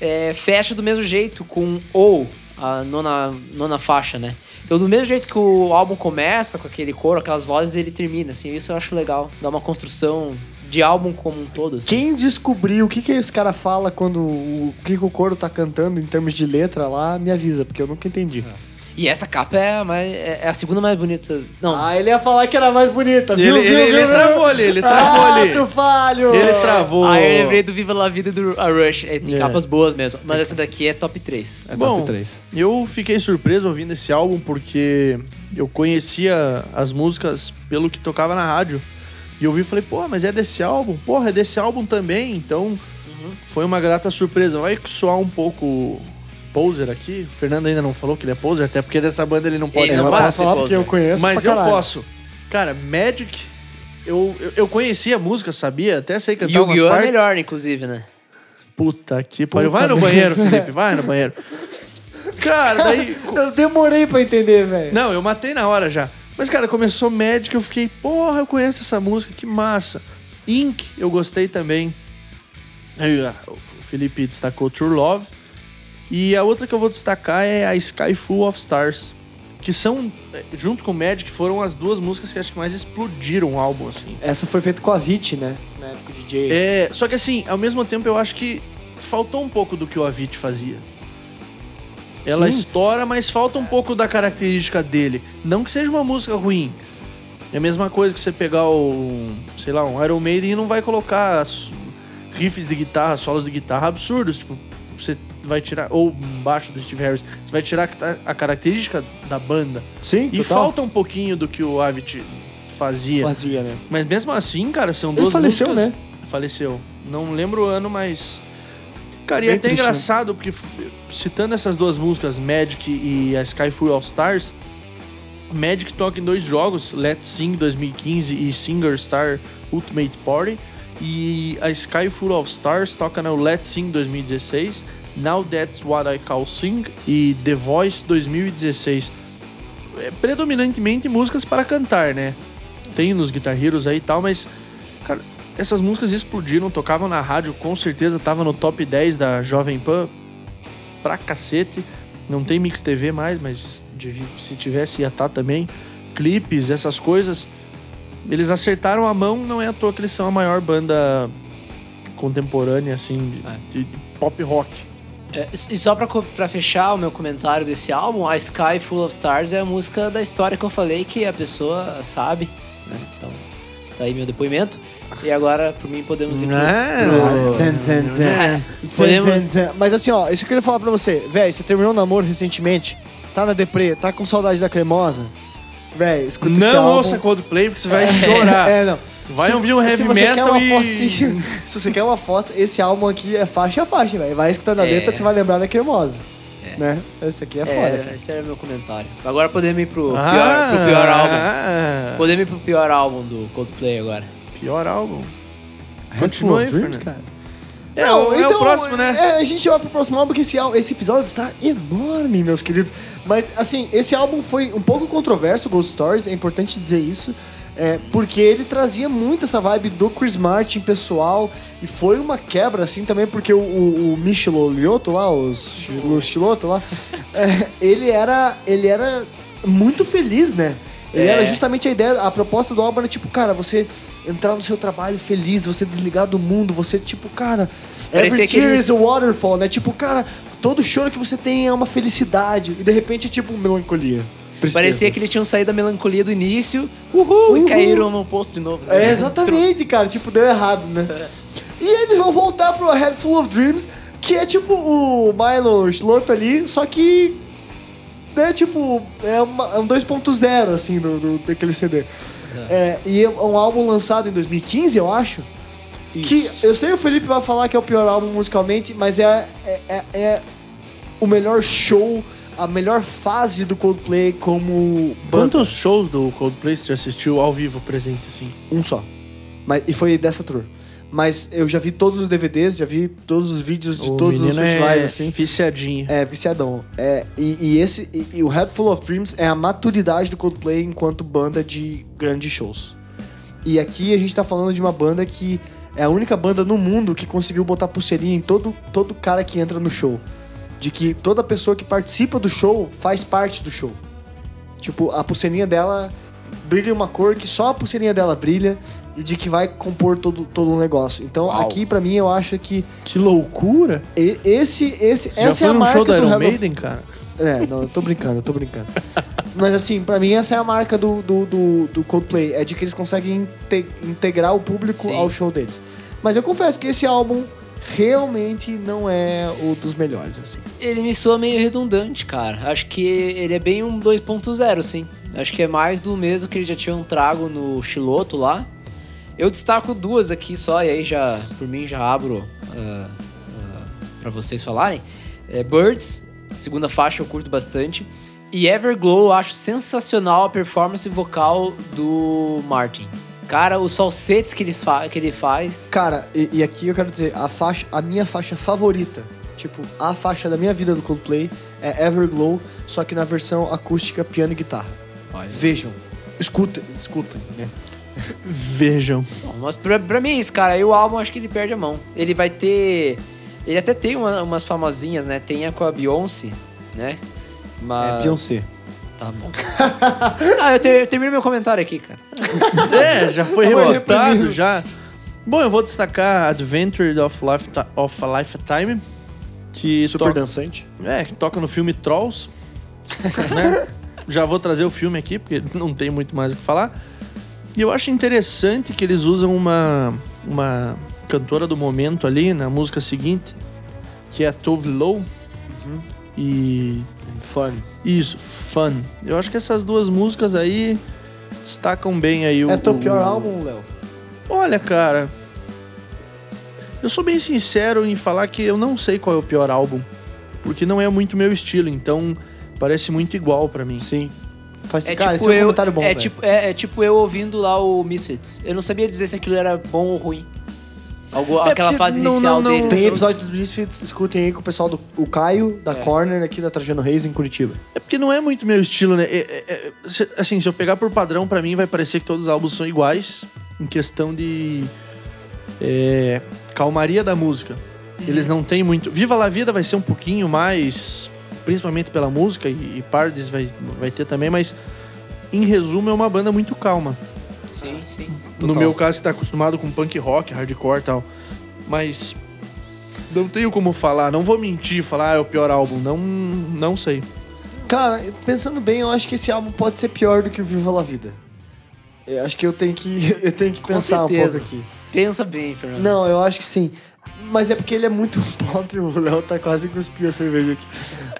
É, fecha do mesmo jeito, com ou, a nona, nona faixa, né? Então, do mesmo jeito que o álbum começa, com aquele coro, aquelas vozes, ele termina, assim. Isso eu acho legal. Dá uma construção de álbum como um todo, assim. Quem descobriu o que, que esse cara fala quando o, o que, que o coro tá cantando em termos de letra lá, me avisa, porque eu nunca entendi. E essa capa é a, mais, é é a segunda mais bonita. Não, Ah, ele ia falar que era mais bonita, viu? Ele, viu, ele, viu, ele viu? travou ali, ele travou ah, ali. tu falho! Ele travou. Ah, eu lembrei do Viva La Vida do a Rush. É, tem É. capas boas mesmo. Mas essa daqui é top 3. É Bom, top 3. Eu fiquei surpreso ouvindo esse álbum porque eu conhecia as músicas pelo que tocava na rádio. E eu ouvi e falei, pô, mas é desse álbum? Porra, é desse álbum também. Então, foi uma grata surpresa. Vai soar um pouco poser aqui. O Fernando ainda não falou que ele é poser, até porque dessa banda ele não pode Ele eu não não pode posso falar porque eu conheço Mas pra eu caralho. posso. Cara, Magic, eu, eu, eu conhecia a música, sabia? Até sei cantar umas Yu-Gi-Oh! é partes. melhor, inclusive, né? Puta que pariu. Puta Vai no merda. banheiro, Felipe, vai no banheiro. Cara, daí... Eu demorei pra entender, velho. Não, eu matei na hora já. Mas, cara, começou Magic, eu fiquei, porra, eu conheço essa música, que massa. Ink, eu gostei também. Aí, ah, o Felipe destacou True Love. E a outra que eu vou destacar é a Sky Full of Stars. Que são, eh, junto com Magic, foram as duas músicas que acho que mais explodiram o álbum, assim. Essa foi feita com a Vit, né? Na época do DJ. É, só que assim, ao mesmo tempo eu acho que faltou um pouco do que o Avicii fazia. Ela Sim. estoura, mas falta um pouco da característica dele. Não que seja uma música ruim. É a mesma coisa que você pegar o, sei lá, um Iron Maiden e não vai colocar as riffs de guitarra, solos de guitarra absurdos, tipo, você vai tirar ou um baixo do Steve Harris, você vai tirar a característica da banda. Sim, E total. falta um pouquinho do que o Avicii fazia. Fazia, né? Mas mesmo assim, cara, são Ele duas faleceu, músicas... né? Faleceu. Não lembro o ano, mas... Cara, e é até triste, né? engraçado, porque citando essas duas músicas, Magic e a Sky Full of Stars, Magic toca em dois jogos, Let's Sing 2015 e Singer Star Ultimate Party, e a Sky Full of Stars toca no Let's Sing 2016, Now That's What I Call Sing e The Voice 2016. É predominantemente músicas para cantar, né? Tem nos Guitar Heroes aí e tal, mas cara, essas músicas explodiram, tocavam na rádio, com certeza tava no top 10 da Jovem Pan pra cacete. Não tem Mix TV mais, mas se tivesse ia estar também. Clipes, essas coisas. Eles acertaram a mão, não é à toa que eles são a maior banda contemporânea, assim, de, É. de- de pop rock. É, e só pra, pra fechar o meu comentário desse álbum, A Sky Full of Stars é a música da história que eu falei que a pessoa sabe, né? Então, tá aí meu depoimento. E agora, por mim, podemos ir pro... Não. Zen, zen, zen. Zen, Podemos-. Mas assim, ó, isso que eu queria falar pra você. Véi, você terminou o namoro recentemente, tá na deprê, tá com saudade da cremosa. Véi, escuta esse Não álbum. ouça Coldplay porque você vai chorar. É, não. Vai Se- ouvir um se heavy você quer metal uma e... focinha- *laughs* se você quer uma fossa, esse álbum aqui é faixa a faixa, velho. Vai escutando a É. letra, você vai lembrar da cremosa. Né? Esse aqui é, foda. É, cara. esse era o meu comentário. Agora podemos ir pro, Ah, pior, pro pior álbum. Podemos ir pro pior álbum do Coldplay agora. Pior álbum. Continua aí, Dreams, cara. É, o- é o próximo, né? é, a gente vai pro próximo álbum, porque esse, esse episódio está enorme, meus queridos. Mas, assim, esse álbum foi um pouco controverso, Ghost Stories, é importante dizer isso. é, porque ele trazia muito essa vibe do Chris Martin pessoal. E foi uma quebra, assim, também, porque o, o, o Michelo Lioto lá, os Chiloto lá, é, ele, era, ele era muito feliz, né? Ele É. era justamente a ideia, a proposta do álbum era tipo, cara, você entrar no seu trabalho feliz, você desligar do mundo, você tipo, cara, Parecia every tear aqueles- is a waterfall, né? Tipo, cara, todo choro que você tem é uma felicidade e de repente é tipo melancolia. tristeza. Parecia que eles tinham saído da melancolia do início, uhul, e Uhul. caíram no posto de novo. É, exatamente, cara, tipo, deu errado, né? *laughs* E eles vão voltar pro Head Full of Dreams, que é tipo o Milo Schloto ali, só que né, tipo, é, uma- é um 2.0, assim, do, do- daquele CD. É, e é um álbum lançado em 2015, eu acho. Que eu sei o Felipe vai falar que é o pior álbum musicalmente, mas é, é, é- é o melhor show, a melhor fase do Coldplay como banda. Quantos shows do Coldplay você assistiu ao vivo presente, assim? Um só. Mas, e foi dessa tour. Mas eu já vi todos os DVDs, já vi todos os vídeos de o todos os festivais, é assim. viciadinho. É, viciadão. É, e, e esse, e, e o Head Full of Dreams é a maturidade do Coldplay enquanto banda de grandes shows. E aqui a gente tá falando de uma banda que é a única banda no mundo que conseguiu botar pulseirinha em todo, todo cara que entra no show. De que toda pessoa que participa do show faz parte do show. Tipo, a pulseirinha dela brilha uma cor que só a pulseirinha dela brilha e de que vai compor todo, todo o negócio. Então, Uau. aqui pra mim eu acho que Que loucura! e- esse, esse, Você essa já foi é a num marca show do Iron Head of- Maiden, cara? é, não, eu tô brincando, eu tô brincando. *laughs* Mas assim, pra mim essa é a marca do, do, do, do Coldplay, é de que eles conseguem inte- integrar o público Sim. ao show deles. Mas eu confesso que esse álbum realmente não é o dos melhores, assim. Ele me soa meio redundante, cara. Acho que ele é bem um 2.0, sim. Acho que é mais do mesmo que eles já tinham trago no Chiloto lá. Eu destaco duas aqui só, e aí já, por mim, já abro uh, para vocês falarem. É Birds, segunda faixa eu curto bastante. E Everglow eu acho sensacional a performance vocal do Martin. Cara, os falsetes que ele, fa que ele faz. Cara, e, e aqui eu quero dizer, a faixa, a minha faixa favorita, tipo, a faixa da minha vida do Coldplay é Everglow, só que na versão acústica, piano e guitarra. Olha. Vejam, escutem, escutem, né? Vejam. Bom, Mas pra, pra mim é isso, cara. Aí o álbum acho que ele perde a mão. Ele vai ter. Ele até tem uma- umas famosinhas, né? Tem a com a Beyoncé, né? Mas. É Beyoncé. Tá bom. *laughs* ah, eu, ter, eu termino meu comentário aqui, cara. *laughs* É, já foi reprimido. já. Bom, eu vou destacar Adventure of, Life, of a Lifetime, que Super toca, dançante. é, que toca no filme Trolls. *laughs* né? Já vou trazer o filme aqui, porque não tem muito mais o que falar. E eu acho interessante que eles usam uma, uma cantora do momento ali na música seguinte, que é a Tove Lo. E Fun. isso, Fun. Eu acho que essas duas músicas aí destacam bem aí o. É teu o- pior álbum, Léo? Olha, cara. Eu sou bem sincero em falar que eu não sei qual é o pior álbum. Porque não é muito meu estilo, então parece muito igual pra mim. Sim. Faz, É cara, tipo esse é um eu. comentário bom, é, tipo, é, é tipo eu ouvindo lá o Misfits. Eu não sabia dizer se aquilo era bom ou ruim. Algo, É aquela fase não- inicial não- não- deles. Tem episódio dos Misfits, escutem aí com o pessoal do o Caio, da É. Corner, aqui da Trajano Reis, em Curitiba. É porque não é muito meu estilo, né? É- é- é- se- assim, se eu pegar por padrão, pra mim vai parecer que todos os álbuns são iguais. Em questão de. é, calmaria da música. Eles não têm muito. Viva la Vida vai ser um pouquinho mais. Principalmente pela música, e, e Pardes vai, vai ter também, mas. Em resumo, é uma banda muito calma. Sim, sim. No Total. meu caso, que tá acostumado com punk rock, hardcore e tal. Mas. não tenho como falar, não vou mentir, falar ah, é o pior álbum. Não, não sei. Cara, pensando bem, eu acho que esse álbum pode ser pior do que o Viva La Vida. Eu acho que eu tenho que, *laughs* eu tenho que Com pensar um certeza. pouco aqui. Pensa bem, Fernando. Não, eu acho que sim. Mas é porque ele é muito *laughs* pop, o Léo tá quase cuspindo a cerveja aqui.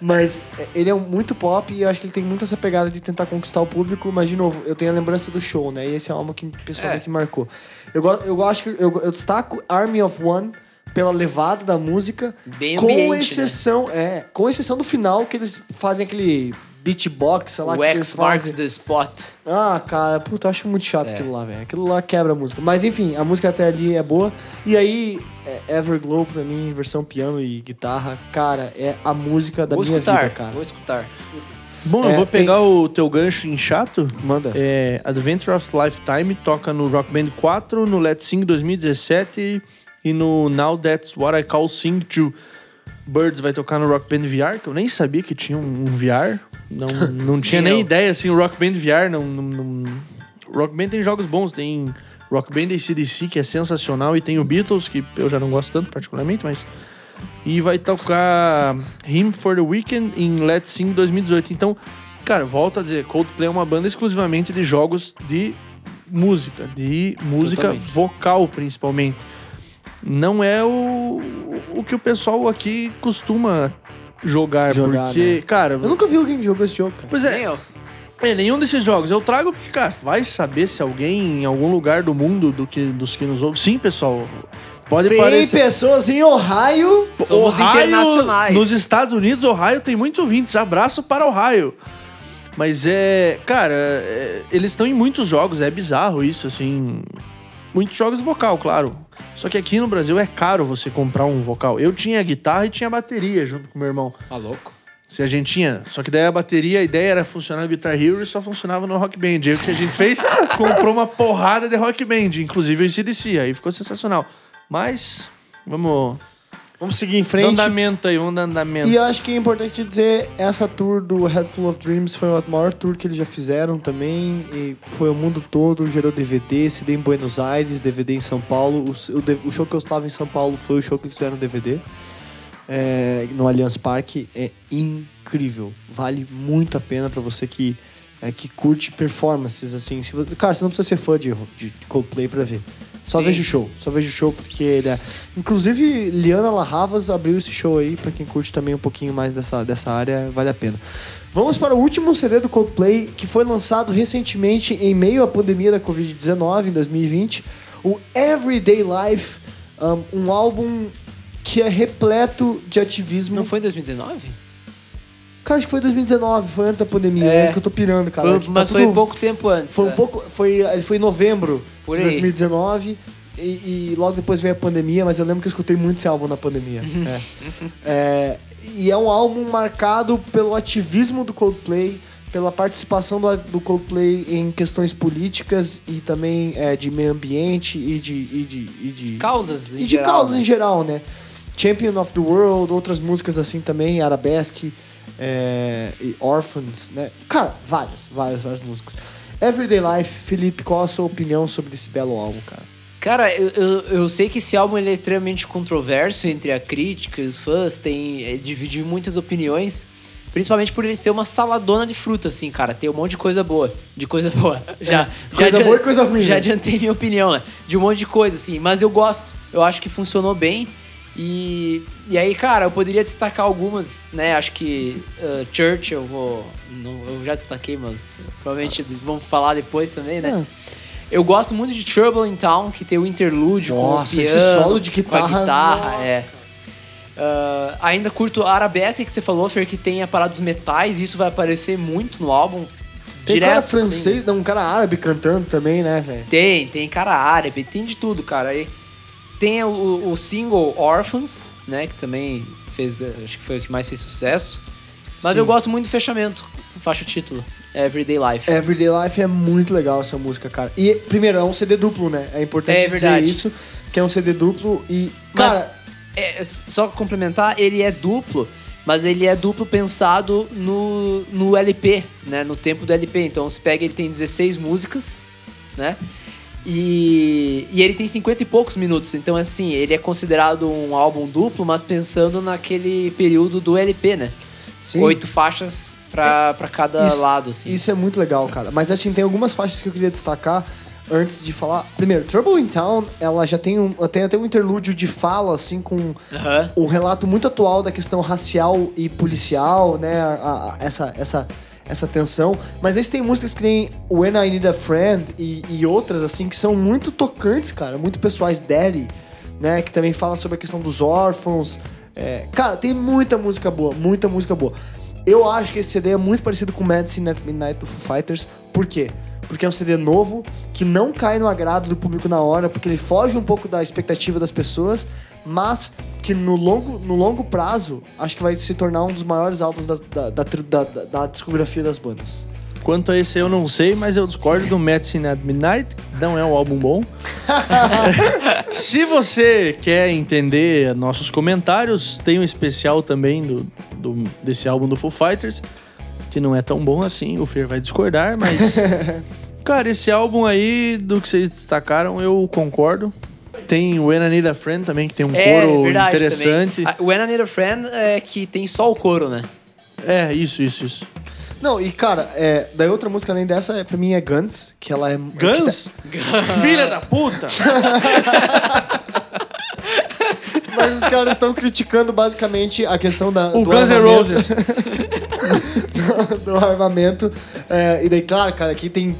Mas é, ele é muito pop e eu acho que ele tem muito essa pegada de tentar conquistar o público, mas de novo, eu tenho a lembrança do show, né? E esse é um álbum que pessoalmente É. marcou. Eu, go- eu acho que eu, eu destaco Army of One pela levada da música, Bem com ambiente, né? exceção, é, com exceção do final que eles fazem aquele beatbox, sei lá, O X marks fazem. the spot. Ah, cara, puta, eu acho muito chato É. aquilo lá, velho. Aquilo lá quebra a música. Mas enfim, a música até ali é boa. E aí, é Everglow pra mim, versão piano e guitarra, cara, é a música da vou minha escutar, vida, cara. vou escutar. Bom, É, eu vou pegar o teu gancho em chato. Manda. É, Adventure of Lifetime toca no Rock Band 4, no Let's Sing 2017 e no Now That's What I Call Sing to. Birds vai tocar no Rock Band VR, que eu nem sabia que tinha um, um VR. Não, não tinha *laughs* nem ideia, assim, o Rock Band VR não, não, não- Rock Band tem jogos bons, tem Rock Band ACDC, que é sensacional, e tem o Beatles, que eu já não gosto tanto particularmente, mas... E vai tocar Him for the Weekend em Let's Sing 2018. Então, cara, volto a dizer, Coldplay é uma banda exclusivamente de jogos de música, de música Totalmente. vocal principalmente. Não é o, o que o pessoal aqui costuma jogar, Jogar, porque, né? cara, Eu nunca vi alguém que jogou esse jogo, cara. pois Nem é, eu. é, nenhum desses jogos eu trago porque, cara, vai saber se alguém em algum lugar do mundo do que, dos que nos ouvem. Sim, pessoal, pode Tem parecer. pessoas em Ohio. Somos internacionais. Nos Estados Unidos, Ohio tem muitos ouvintes. Abraço para Ohio. Mas é. Cara, é, eles estão em muitos jogos, é bizarro isso, assim. Muitos jogos vocal, claro. Só que aqui no Brasil é caro você comprar um vocal. Eu tinha guitarra e tinha bateria junto com meu irmão. Tá louco? Se a gente tinha. Só que daí a bateria, a ideia era funcionar no Guitar Hero e só funcionava no Rock Band. Aí o que a gente fez? *laughs* Comprou uma porrada de Rock Band, inclusive o CDC. Aí ficou sensacional. Mas, vamos. Vamos seguir em frente. andamento aí, dar andamento. E eu acho que é importante dizer, essa tour do Head Full of Dreams foi a maior tour que eles já fizeram também. E foi o mundo todo, gerou DVD, CD em Buenos Aires, DVD em São Paulo. O, o o show que eu estava em São Paulo foi o show que eles fizeram DVD. é, no Allianz Parque. É incrível. Vale muito a pena pra você que, é, que curte performances, assim. Se você- cara, você não precisa ser fã de, de Coldplay pra ver. Só Sim. veja o show, só veja o show porque ele é... Inclusive, Liana Larravas abriu esse show aí, pra quem curte também um pouquinho mais dessa, dessa área, vale a pena. Vamos para o último CD do Coldplay, que foi lançado recentemente em meio à pandemia da Covid-19, em 2020. O Everyday Life, um, um álbum que é repleto de ativismo. Não foi em 2019? Cara, acho que foi 2019, foi antes da pandemia, É. é, que eu tô pirando, cara. Foi- É tá mas foi tudo- pouco tempo antes. Foi um né? pouco. Foi, foi em novembro Por de aí. 2019. E, e logo depois veio a pandemia, mas eu lembro que eu escutei muito esse álbum na pandemia. *laughs* É. É, e é um álbum marcado pelo ativismo do Coldplay, pela participação do, do Coldplay em questões políticas e também é, de meio ambiente e de. E de, e de Causas em e de geral, causas né? em geral, né? Champion of the World, outras músicas assim também, Arabesque, é, e Orphans, né? Cara, várias, várias, várias músicas. Everyday Life, Felipe, qual a sua opinião sobre esse belo álbum, cara? Cara, eu, eu, eu sei que esse álbum é extremamente controverso entre a crítica e os fãs, tem é, muitas opiniões, principalmente por ele ser uma saladona de fruta, assim, cara. Tem um monte de coisa boa, de coisa boa. *laughs* Já, já É, coisa adian- boa e coisa ruim, Já né? adiantei minha opinião, né? De um monte de coisa, assim, mas eu gosto. Eu acho que funcionou bem. E, e aí, cara, eu poderia destacar algumas, né? Acho que uh, Church eu vou. Não, eu já destaquei, mas provavelmente vamos falar depois também, né? É. Eu gosto muito de Trouble in Town, que tem o interlúdio Nossa, com o esse piano, solo de com a guitarra, guitarra, nossa, é. Ah, ainda curto a Arabesque que você falou, Fer, que tem a parada dos metais, e isso vai aparecer muito no álbum. Tem direto, cara assim. francês, não, um cara árabe cantando também, né, velho? Tem, tem cara árabe, tem de tudo, cara. Aí tem o, o single Orphans, né? Que também fez, acho que foi o que mais fez sucesso. Mas Sim. eu gosto muito do fechamento, faixa título, Everyday Life. Everyday Life é muito legal essa música, cara. E, primeiro, é um CD duplo, né? É importante É dizer isso, que é um CD duplo e, Mas, cara... é, só complementar, ele é duplo, mas ele é duplo pensado no, no LP, né? No tempo do LP. Então você pega, ele tem 16 músicas, né? E, e ele tem 50 e poucos minutos, então assim, ele é considerado um álbum duplo, mas pensando naquele período do LP, né? Sim. Oito faixas pra, pra cada Isso- lado, assim. Isso é muito legal, cara. Mas assim, tem algumas faixas que eu queria destacar antes de falar. Primeiro, Trouble in Town, ela já tem, um, tem até um interlúdio de fala, assim, com Aham. um relato muito atual da questão racial e policial, né? A- a- essa, essa, essa tensão. Mas aí tem músicas que tem When I Need a Friend e, e outras, assim, que são muito tocantes, cara. Muito pessoais. Daddy, né? Que também fala sobre a questão dos órfãos. É, cara, tem muita música boa, muita música boa. Eu acho que esse CD é muito parecido com Medicine at Midnight do Foo Fighters. Por quê? Porque é um CD novo, que não cai no agrado do público na hora, porque ele foge um pouco da expectativa das pessoas, mas que no longo, no longo prazo, acho que vai se tornar um dos maiores álbuns da, da, da, da- da discografia das bandas. Quanto a esse eu não sei, mas eu discordo do Medicine at Midnight. Não é um álbum bom. *laughs* Se você quer entender nossos comentários, tem um especial também do, do- desse álbum do Foo Fighters, que não é tão bom assim. O Fer vai discordar, mas. *laughs* Cara, esse álbum aí, do que vocês destacaram, eu concordo. Tem o When I Need a Friend também, que tem um É, coro verdade interessante. também. O When I Need a Friend é que tem só o coro, né? É, isso, isso, isso. Não, e cara, é, daí outra música além dessa, é, pra mim, é Guns, que ela é... Guns? Filha da puta! *laughs* Mas os caras estão criticando basicamente a questão da, O do Guns N'. Roses. *laughs* do armamento. É, e daí, claro, cara, aqui tem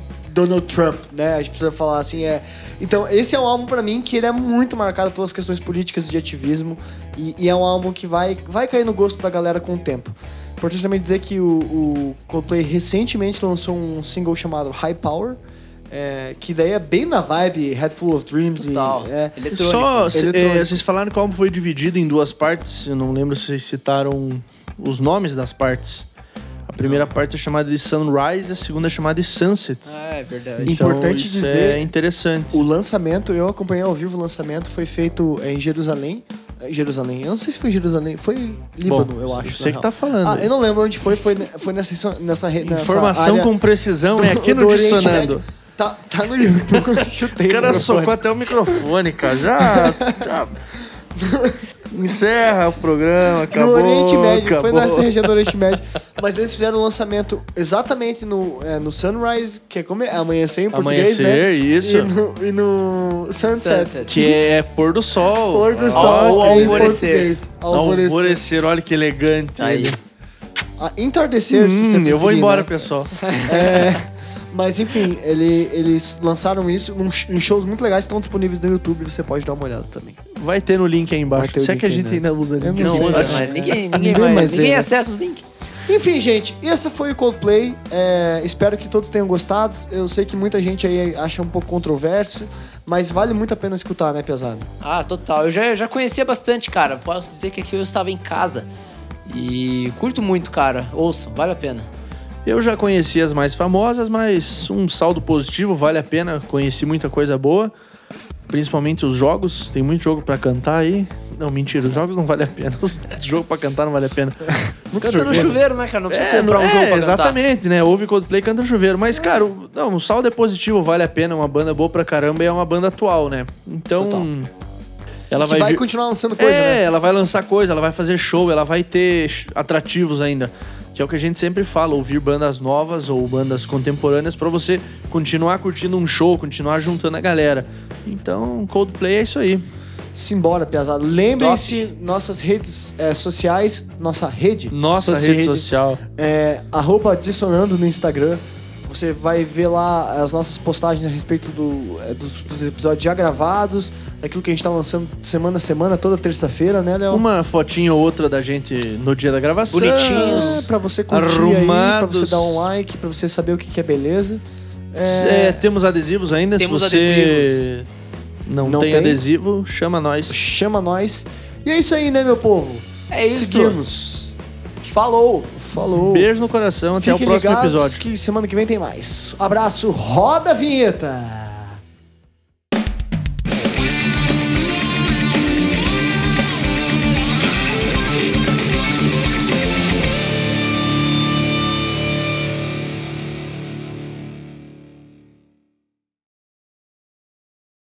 Donald Trump, né? A gente precisa falar assim, é... Então, esse é um álbum pra mim que ele é muito marcado pelas questões políticas e de ativismo. E, e é um álbum que vai, vai cair no gosto da galera com o tempo. Importante também dizer que o, o Coldplay recentemente lançou um single chamado High Power. é, que daí é bem na vibe Head Full of Dreams. Total. E, é, Eletrônico. Só, Eletrônico. é, vocês falaram que o álbum foi dividido em duas partes. Eu não lembro se vocês citaram os nomes das partes. A primeira parte é chamada de Sunrise, a segunda é chamada de Sunset. Ah, é verdade. Importante isso dizer- É interessante. O lançamento, eu acompanhei ao vivo o lançamento, foi feito em Jerusalém. Em Jerusalém, eu não sei se foi Jerusalém, foi Líbano, Bom, eu acho. Você que real. tá falando. Ah, eu não lembro onde foi, foi, foi nessa, nessa, nessa Informação área com precisão do- é aqui no Dissonando. Tá, tá no YouTube, *laughs* chutei O cara socou até o microfone, cara. Já. já... *laughs* Encerra o programa, acabou. no Oriente Médio, acabou. foi nessa região do Oriente *laughs* Médio. Mas eles fizeram o lançamento exatamente no, é, no Sunrise, que é como é amanhecer em português, Amanhecer, né? isso. E no, e no Sunset. Sunset. Que é pôr do sol. Pôr do sol Ao é em alvorecer. português. Alvorecer. Alvorecer, olha que elegante. Aí. ele. Ah, entardecer, se você Hum, eu vou preferir, embora, né? pessoal. *laughs* É, mas enfim, ele- eles lançaram isso em shows muito legais, estão disponíveis no YouTube, você pode dar uma olhada também. Vai ter no link aí embaixo. ter o Se é que a gente nessa. ainda usa Eu link. não usa, ninguém, ninguém, Ninguém mais, mais ninguém né? acessa os links. Enfim, gente, esse foi o Coldplay. É, espero que todos tenham gostado. Eu sei que muita gente aí acha um pouco controverso, mas vale muito a pena escutar, né, pesado? Ah, total. Eu já, eu já conhecia bastante, cara. Posso dizer que aqui eu estava em casa. E curto muito, cara. Ouçam, vale a pena. Eu já conheci as mais famosas, mas um saldo positivo, vale a pena. Conheci muita coisa boa. Principalmente os jogos, tem muito jogo pra cantar aí. Não, mentira, os jogos não vale a pena. *laughs* Os jogos pra cantar não vale a pena. Nunca Canta no chuveiro, né, cara? Não precisa É, comprar um é, jogo pra cantar. exatamente, né? Ouve Coldplay canta no chuveiro. Mas, cara, o, não, o saldo é positivo, vale a pena. É uma banda boa pra caramba e é uma banda atual, né? Então. Total. Ela vai, vai continuar lançando coisa, é, né? ela vai lançar coisa, ela vai fazer show, ela vai ter atrativos ainda. Que é o que a gente sempre fala, ouvir bandas novas ou bandas contemporâneas pra você continuar curtindo um show, continuar juntando a galera. Então, Coldplay é isso aí. Simbora, pesado. Lembrem-se, nossas redes é, sociais, nossa rede. Nossa socia- rede social. É, arroba Dissonando no Instagram. Você vai ver lá as nossas postagens a respeito do, é, dos, dos episódios já gravados, daquilo que a gente tá lançando semana a semana, toda terça-feira, né, Léo? Uma fotinha ou outra da gente no dia da gravação. Bonitinhos. É, pra você curtir aí, pra Arrumados. você dar um like, pra você saber o que, que é beleza. É, É, temos adesivos ainda. Temos Se você não, Não tem, tem? adesivo, chama nós. Chama nós. E é isso aí, né, meu povo? É isso. Seguimos. Falou. Falou. Beijo no coração, até Fiquem o próximo episódio. que semana que vem tem mais. Abraço, roda a vinheta!